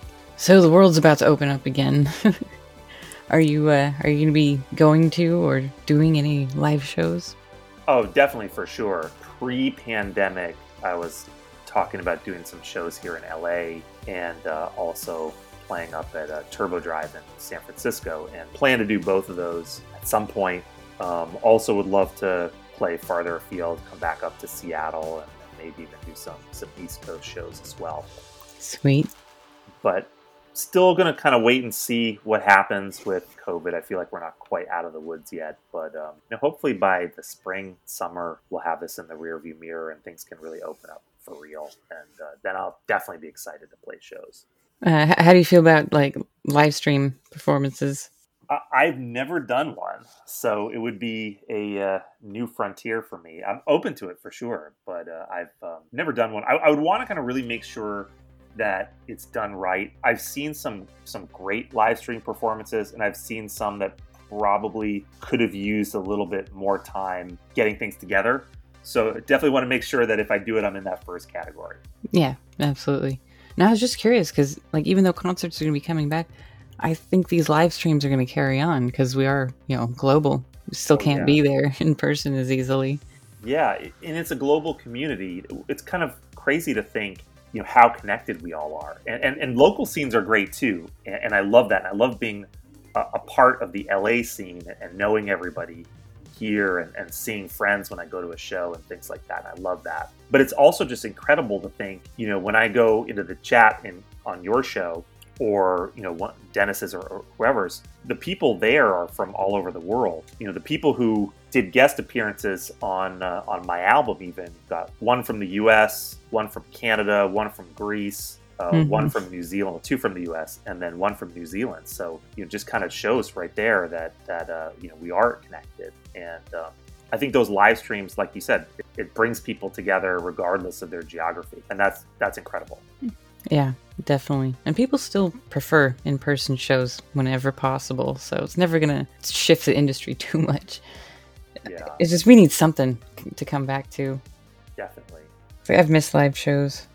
So the world's about to open up again. <laughs> are you uh, are you going to be going to or doing any live shows? Oh, definitely for sure. Pre-pandemic, I was talking about doing some shows here in LA and uh, also playing up at uh, Turbo Drive in San Francisco, and plan to do both of those at some point. Um, also, would love to play farther afield, come back up to Seattle, and maybe even do some some East Coast shows as well. Sweet. But still going to kind of wait and see what happens with COVID. I feel like we're not quite out of the woods yet, but um, you know, hopefully by the spring, summer, we'll have this in the rearview mirror and things can really open up for real. And uh, then I'll definitely be excited to play shows. Uh, how do you feel about like live stream performances? I've never done one, so it would be a uh, new frontier for me. I'm open to it for sure, but uh, I've um, never done one. I, I would want to kind of really make sure that it's done right. I've seen some some great live stream performances, and I've seen some that probably could have used a little bit more time getting things together. So definitely want to make sure that if I do it, I'm in that first category. Yeah, absolutely. Now I was just curious because, like, even though concerts are going to be coming back, I think these live streams are going to carry on because we are, you know, global. We still oh, can't yeah. be there <laughs> in person as easily. Yeah, and it's a global community. It's kind of crazy to think you know how connected we all are. And, and, and local scenes are great too. And, and i love that. And i love being a, a, part of the la scene and knowing everybody here and, and seeing friends when i go to a show and things like that. And i love that. But it's also just incredible to think you know when i go into the chat in on your show or you know Dennis's or, or whoever's, the people there are from all over the world. You know, the people who did guest appearances on uh, on my album even got one from the U.S., one from Canada, one from Greece. Uh, mm-hmm. One from New Zealand, two from the U.S., and then one from New Zealand. So you know, just kind of shows right there that that uh, you know we are connected, and um, I think those live streams, like you said, it, it, brings people together regardless of their geography, and that's that's incredible. Yeah, definitely. And people still prefer in person shows whenever possible. So it's never going to shift the industry <laughs> too much. Yeah. It's just we need something to come back to. Definitely. I've missed live shows.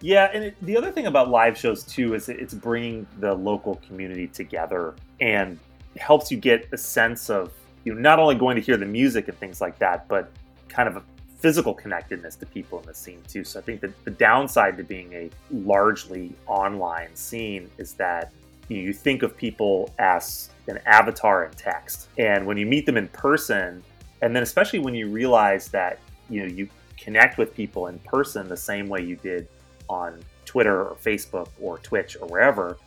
Yeah, and it, the other thing about live shows too is it's bringing the local community together and helps you get a sense of you know not only going to hear the music and things like that, but kind of a physical connectedness to people in the scene too. So I think that the downside to being a largely online scene is that you, know, you think of people as an avatar in text, and when you meet them in person, and then especially when you realize that you know you connect with people in person the same way you did on Twitter or Facebook or Twitch or wherever,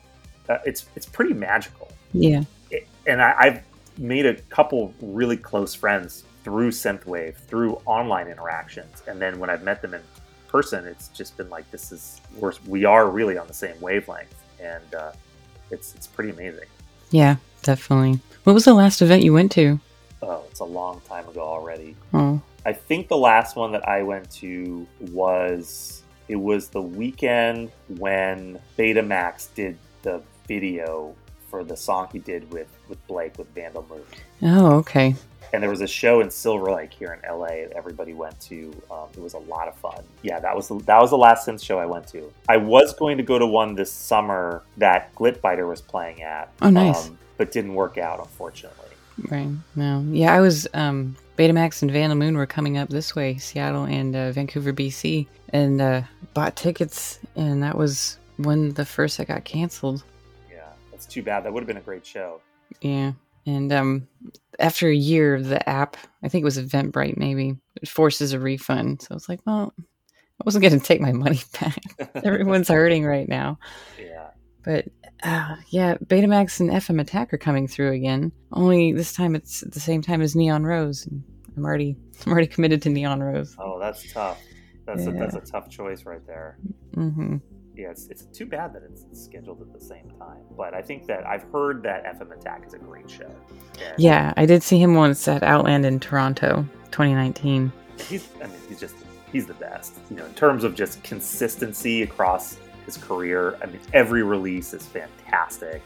uh, it's it's pretty magical. Yeah, it, and I, I've made a couple really close friends through synthwave through online interactions. And then when i've met them in person it's just been like this is we're, we are really on the same wavelength. And uh, it's it's pretty amazing. Yeah definitely. What was the last event you went to oh it's a long time ago already i I think the last one that I went to was it was the weekend when Betamax did the video for the song he did with with Blake with Vandal Moon. Oh, okay. And there was a show in Silver Lake here in LA that everybody went to. Um, it was a lot of fun. Yeah, that was the, that was the last synth show I went to. I was going to go to one this summer that Glitbiter was playing at. Oh, nice. um, but didn't work out, unfortunately. Right. No. Yeah, I was um Betamax and Vandal Moon were coming up this way, Seattle and uh, Vancouver, BC, and uh, bought tickets, and that was when the first that got canceled. Yeah, that's too bad. That would have been a great show. Yeah. And um after a year the app, I think it was Eventbrite maybe, it forces a refund. So it's like, well, I wasn't gonna take my money <laughs> back. <laughs> Everyone's hurting right now. Yeah. But uh, yeah, Betamax and FM Attack are coming through again. Only this time it's at the same time as Neon Rose. And I'm already <laughs> I'm already committed to Neon Rose. Oh, that's tough. That's a, that's a tough choice right there. Mm-hmm. Yeah, it's, it's too bad that it's scheduled at the same time. But I think that I've heard that FM Attack is a great show. And Yeah, I did see him once at Outland in Toronto, 2019. he's I mean he's just he's the best. You know, in terms of just consistency across his career. I mean, every release is fantastic.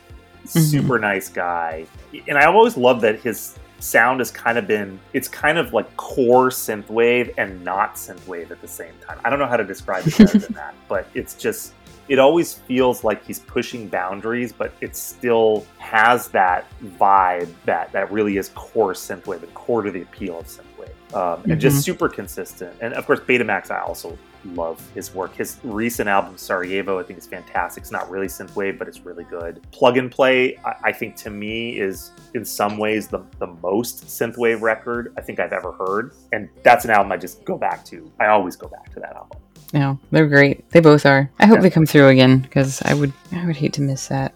Mhm. Super nice guy, and I always love that his sound has kind of been it's kind of like core synthwave and not synthwave at the same time. I don't know how to describe it better than <laughs> that, but it's just it always feels like he's pushing boundaries, but it still has that vibe that that really is core synthwave the core to the appeal of synthwave, um, and Mhm. just super consistent. And of course, Betamax, I also love his work. His recent album Sarajevo, I think is fantastic. It's not really synthwave, but it's really good. Plug and Play, I, I think to me is in some ways the the most synthwave record I think I've ever heard, and that's an album I just go back to. I always go back to that album. No, they're great. They both are. I hope Yeah. they come through again because I would I would hate to miss that.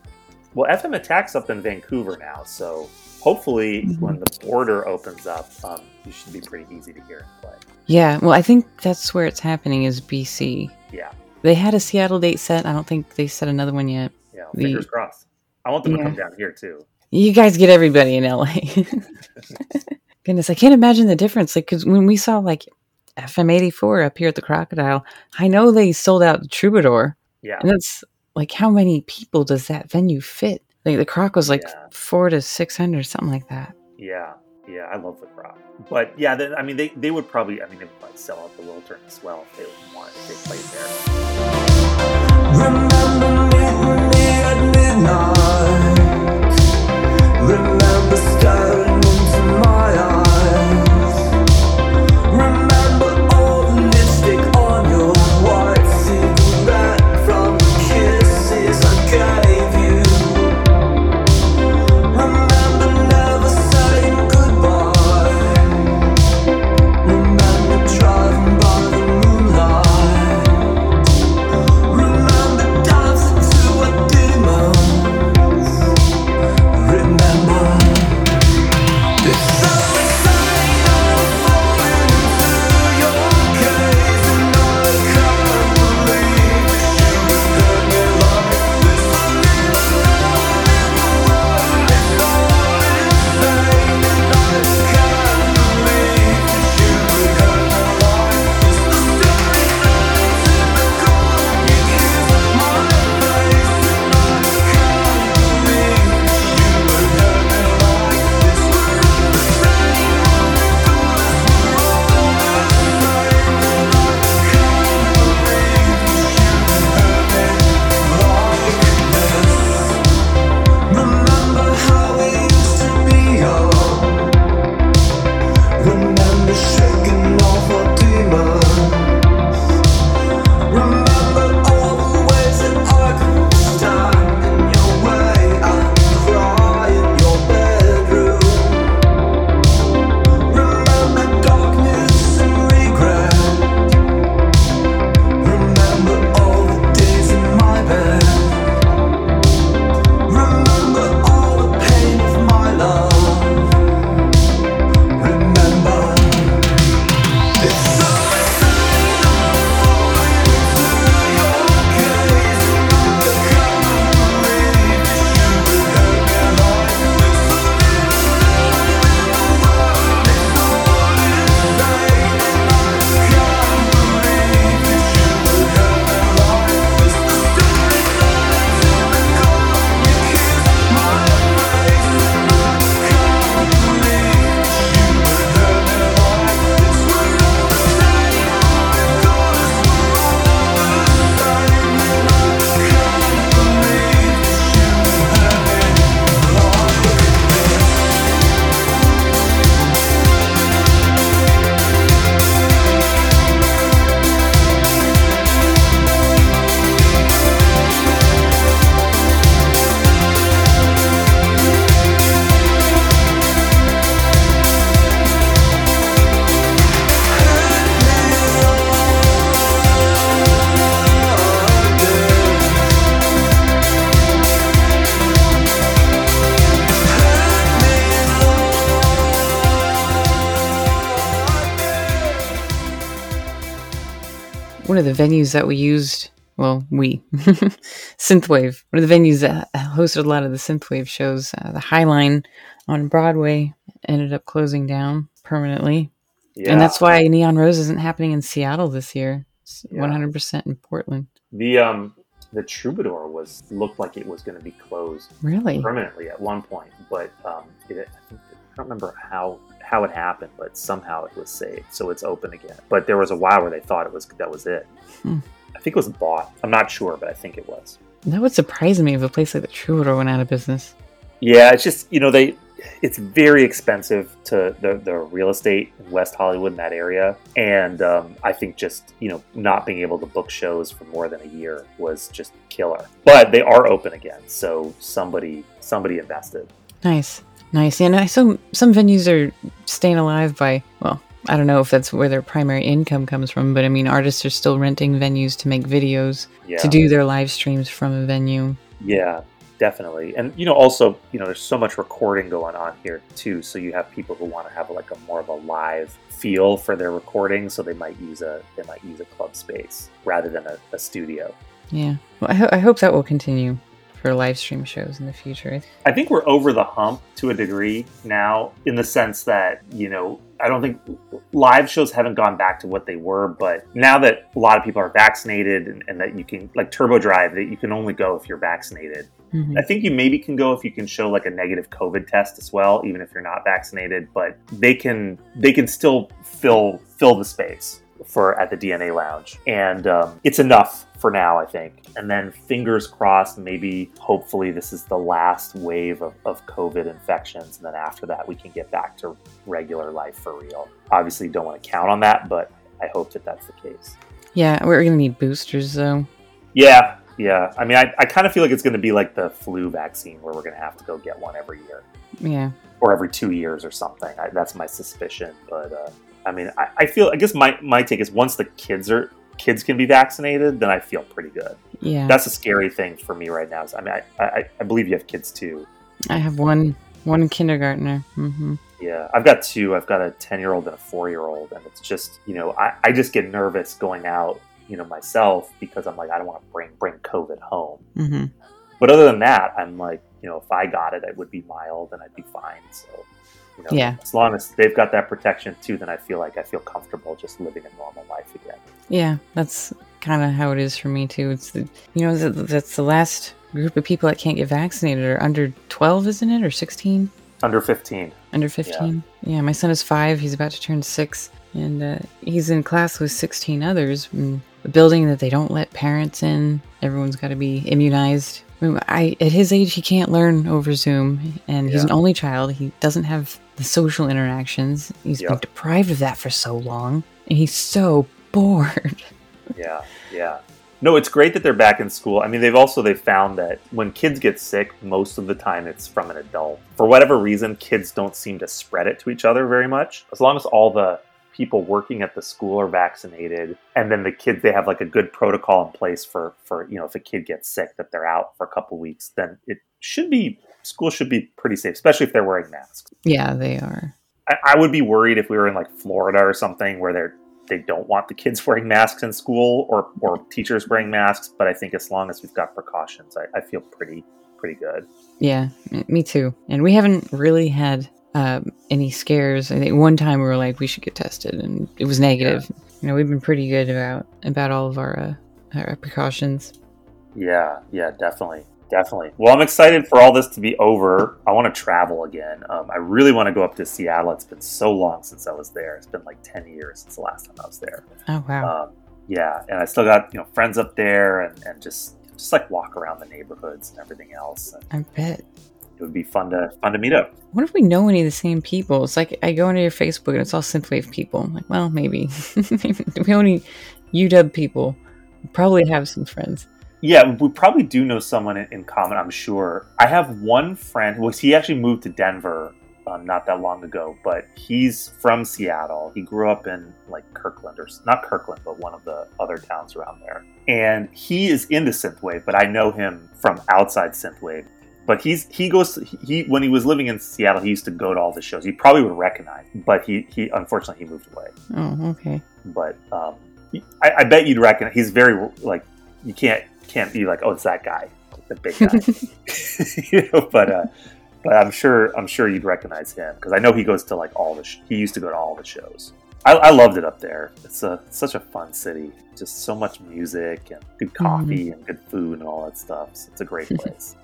Well, FM Attack's up in Vancouver now, so hopefully Mhm. when the border opens up, um, you should be pretty easy to hear and play. Yeah, well, I think that's where it's happening is BC. Yeah, They had a Seattle date set. I don't think they set another one yet. yeah. The- Fingers crossed. I want them Yeah. to come down here too. You guys get everybody in LA. <laughs> Goodness, I can't imagine the difference. Like, because when we saw like FM84 up here at the Crocodile, I know they sold out the Troubadour, Yeah, and that's like how many people does that venue fit? Like the Croc was like Yeah. four to six hundred, something like that. yeah, yeah. I love the crowd, but yeah, then, I mean, they, they would probably, I mean, they would probably sell out the Wiltern as well if they wanted if they there. Remember mutiny at midnight. The venues that we used. Well, we <laughs> synthwave. One of the venues that hosted a lot of the synthwave shows. Uh, the Highline on Broadway ended up closing down permanently, Yeah. and that's why Neon Rose isn't happening in Seattle this year. It's 100% in Portland. the um the Troubadour was looked like it was going to be closed Really? permanently at one point, but um, it, I don't remember how how it happened, but somehow it was saved, so it's open again. But there was a while where they thought it was that was it. Hmm. I think it was bought. I'm not sure, but I think it was. That would surprise me if a place like the Troubadour went out of business. Yeah, it's just you know they, it's very expensive to the the real estate in West Hollywood in that area, and um, I think just you know not being able to book shows for more than a year was just killer. But they are open again, so somebody somebody invested. Nice, nice. And I so some venues are staying alive by well, I don't know if that's where their primary income comes from, but I mean, artists are still renting venues to make videos Yeah, to do their live streams from a venue. yeah, definitely. And you know, also you know, there's so much recording going on here too. So you have people who want to have like a more of a live feel for their recording, so they might use a they might use a club space rather than a, a studio. Yeah, well, I, ho- I hope that will continue for live stream shows in the future. I think we're over the hump to a degree now, in the sense that you know I don't think live shows haven't gone back to what they were, but now that a lot of people are vaccinated and, and that you can like Turbo Drive, that you can only go if you're vaccinated. Mhm. I think you maybe can go if you can show like a negative COVID test as well, even if you're not vaccinated. But they can they can still fill fill the space for at the DNA Lounge, and um, it's enough for now, I think. And then fingers crossed, maybe hopefully this is the last wave of, of COVID infections, and then after that we can get back to regular life for real. Obviously, don't want to count on that, but I hope that that's the case. Yeah, we're gonna need boosters though. Yeah, yeah. I mean, I, I kind of feel like it's going to be like the flu vaccine, where we're going to have to go get one every year Yeah, or every two years or something. I, that's my suspicion. But uh, I mean, I, I feel. I guess my my take is once the kids are kids can be vaccinated, then I feel pretty good. yeah. That's a scary thing for me right now. I mean, I, I, I believe you have kids too. I have one one kindergartner. hmm Yeah, I've got two. I've got a ten year old and a four year old, and it's just you know I, I just get nervous going out you know myself because I'm like I don't want to bring bring COVID home. hmm But other than that, I'm like, you know, if I got it, it would be mild and I'd be fine. So, you know, Yeah. as long as they've got that protection too, then I feel like I feel comfortable just living a normal life again. Yeah, that's kind of how it is for me too. It's the you know th- that's the last group of people that can't get vaccinated are under twelve, isn't it, or sixteen? Under 15. Under 15? Yeah. my son is five. He's about to turn six. And uh, he's in class with 16 others. In a building that they don't let parents in. Everyone's got to be immunized. I, mean, I At his age, he can't learn over Zoom. And he's an only child. He doesn't have the social interactions. He's been deprived of that for so long. And he's so <laughs> bored. Yeah, yeah. No, it's great that they're back in school. I mean, they've also they found that when kids get sick, most of the time it's from an adult. For whatever reason, kids don't seem to spread it to each other very much. As long as all the people working at the school are vaccinated, and then the kids they have like a good protocol in place for for you know if a kid gets sick that they're out for a couple weeks, then it should be school should be pretty safe, especially if they're wearing masks. yeah, they are. I, I would be worried if we were in like Florida or something where they're they don't want the kids <laughs> wearing masks in school or or teachers wearing masks. But I think as long as we've got precautions, I, I feel pretty pretty good. Yeah, me too. And we haven't really had um, any scares. I think one time we were like, we should get tested, and it was negative. You know, we've been pretty good about about all of our uh, our precautions. Yeah, yeah, definitely. Definitely. Well, I'm excited for all this to be over. I want to travel again. Um, I really want to go up to Seattle. It's been so long since I was there. It's been like 10 years since the last time I was there. Oh wow! Um, yeah, and I still got you know friends up there, and, and just just like walk around the neighborhoods and everything else. And I bet. It would be fun to fun to meet up. What if we know any of the same people? It's like I go into your Facebook and it's all synthwave people. I'm like, well, maybe. <laughs> we only UW people. We probably have some friends. Yeah, we probably do know someone in, in common. I'm sure. I have one friend. Well, he actually moved to Denver um, not that long ago, but he's from Seattle. He grew up in like Kirkland or not Kirkland, but one of the other towns around there. And he is into synthwave, but I know him from outside synthwave. But he's he goes he when he was living in Seattle, he used to go to all the shows. He probably would recognize, but he he unfortunately he moved away Oh, okay. but um, I, I bet you'd recognize. He's very like you can't can't be like, oh, it's that guy, the big guy. <laughs> <laughs> you know, but uh, but I'm sure I'm sure you'd recognize him because I know he goes to like all the. Sh- he used to go to all the shows. I, I loved it up there. It's a it's such a fun city. Just so much music and good coffee and good food and all that stuff. So it's a great <laughs> place.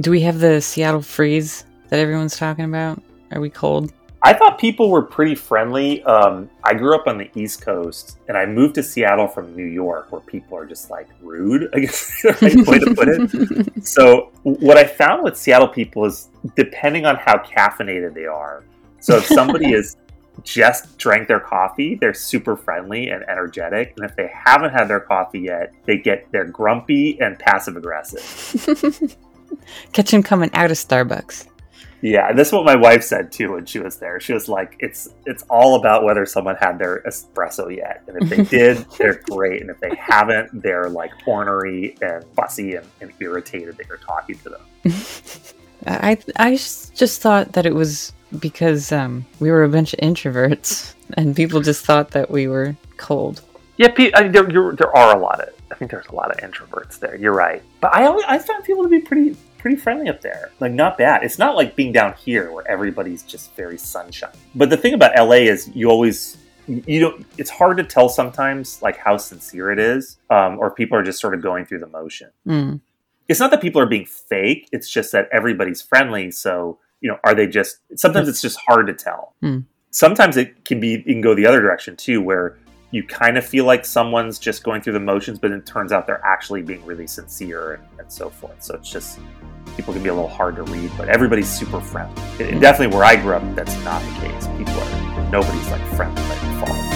Do we have the Seattle freeze that everyone's talking about? Are we cold? I thought people were pretty friendly. Um, I grew up on the East Coast, and I moved to Seattle from New York, where people are just like rude. I guess <laughs> is the right way to put it. <laughs> So, what I found with Seattle people is depending on how caffeinated they are. So, if somebody <laughs> is just drank their coffee, they're super friendly and energetic, and if they haven't had their coffee yet, they get they're grumpy and passive aggressive. Catch him coming out of Starbucks. Yeah, and this is what my wife said too when she was there. She was like, "It's it's all about whether someone had their espresso yet, and if they <laughs> did, they're great, and if they haven't, they're like ornery and fussy and, and irritated that you're talking to them." <laughs> I I just thought that it was because um, we were a bunch of introverts and people just thought that we were cold. Yeah, I mean, there, you're, there are a lot of. I think there's a lot of introverts there. You're right, but I always, I found people to be pretty pretty friendly up there. Like not bad. It's not like being down here where everybody's just very sunshine. But the thing about LA is you always you don't. It's hard to tell sometimes like how sincere it is, um, or people are just sort of going through the motion. Mm. It's not that people are being fake. It's just that everybody's friendly. So you know, are they just? Sometimes it's just hard to tell. Hmm. Sometimes it can be. It can go the other direction too, where you kind of feel like someone's just going through the motions, but it turns out they're actually being really sincere and, and so forth. So it's just people can be a little hard to read, but everybody's super friendly. And- and mm. definitely where I grew up, that's not the case. People are nobody's like friendly by default.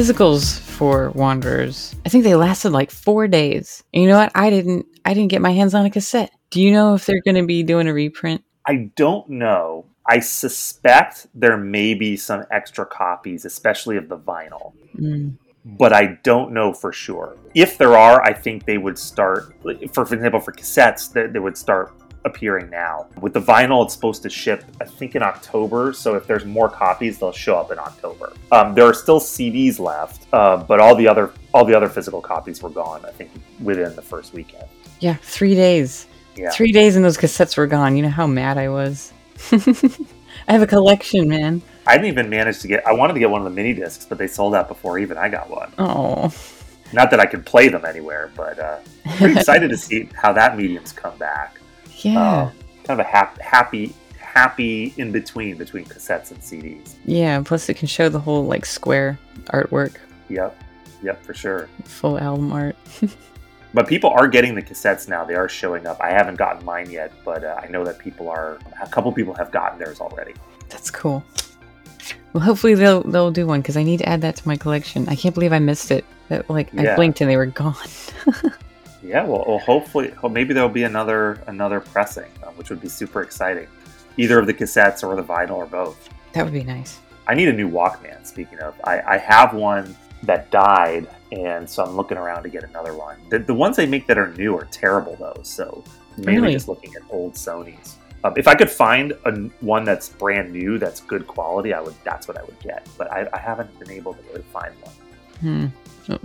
Physicals for Wanderers. I think they lasted like four days. And you know what? I didn't. I didn't get my hands on a cassette. Do you know if they're going to be doing a reprint? I don't know. I suspect there may be some extra copies, especially of the vinyl, Mm. but I don't know for sure. If there are, I think they would start, for, for example, for cassettes, they, they would start appearing now. With the vinyl, it's supposed to ship, I think, in October. So if there's more copies, they'll show up in October. Um, there are still CDs left, uh, but all the other all the other physical copies were gone. I think within the first weekend. Yeah, three days. Yeah. Three days and those cassettes were gone. You know how mad I was. <laughs> I have a collection, man. I didn't even manage to get. I wanted to get one of the mini discs, but they sold out before even I got one. Oh, Not that I could play them anywhere, but uh, pretty <laughs> excited to see how that medium's come back. Yeah. Um, kind of a hap- happy, happy in between between cassettes and CDs. Yeah, plus it can show the whole like square artwork, Yep, yep, for sure. full album art. <laughs> But people are getting the cassettes now. They are showing up. I haven't gotten mine yet, but uh, I know that people are. A couple people have gotten theirs already. That's cool. Well, hopefully they'll they'll do one because I need to add that to my collection. I can't believe I missed it. That like I Yeah. blinked and they were gone. <laughs> Yeah, well, well hopefully, maybe there'll be another another pressing, uh, which would be super exciting. Either of the cassettes or the vinyl or both. that would be nice. I need a new Walkman. Speaking of, I, I have one that died, and so I'm looking around to get another one. The, the ones they make that are new are terrible though, so mainly Really? just looking at old Sony's. Um, if I could find a, one that's brand new, that's good quality, I would. That's what I would get. But I, I haven't been able to really find one. Hmm.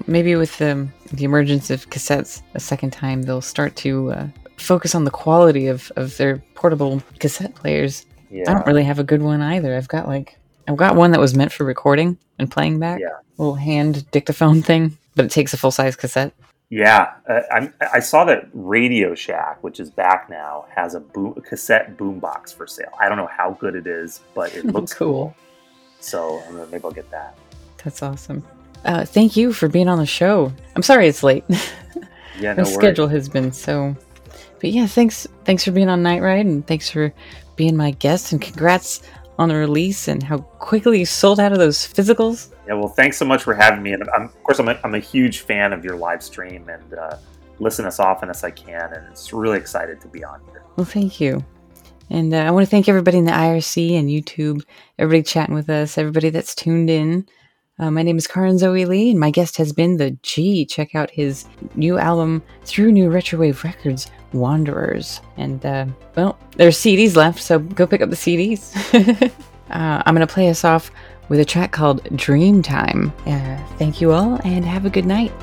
Maybe with the the emergence of cassettes a second time, they'll start to uh, focus on the quality of of their portable cassette players. Yeah, I don't really have a good one either. I've got like I've got one that was meant for recording and playing back. Yeah. Little hand dictaphone thing, but it takes a full size cassette. Yeah, uh, I, I saw that Radio Shack, which is back now, has a, boom, a cassette boombox for sale. I don't know how good it is, but it <laughs> looks Cool. cool. So I'm gonna, maybe I'll get that. That's awesome. Uh, thank you for being on the show. I'm sorry it's late. <laughs> Yeah, My worries. schedule has been so. But yeah, thanks. Thanks for being on Nightride, and thanks for being my guest. And congrats on the release and how quickly you sold out of those physicals. Yeah, well, thanks so much for having me. And I'm, of course, I'm a, I'm a huge fan of your live stream and uh, listen as often as I can. And it's really excited to be on here. Well, thank you. And uh, I want to thank everybody in the IRC and YouTube, everybody chatting with us, everybody that's tuned in. Uh, my name is Karin Zoe Lee, and my guest has been the G. Check out his new album through New Retrowave Records, Wanderers. And, uh, well, there's CDs left, so go pick up the CDs. <laughs> uh, I'm going to play us off with a track called Dream Time. Uh, thank you all, and have a good night.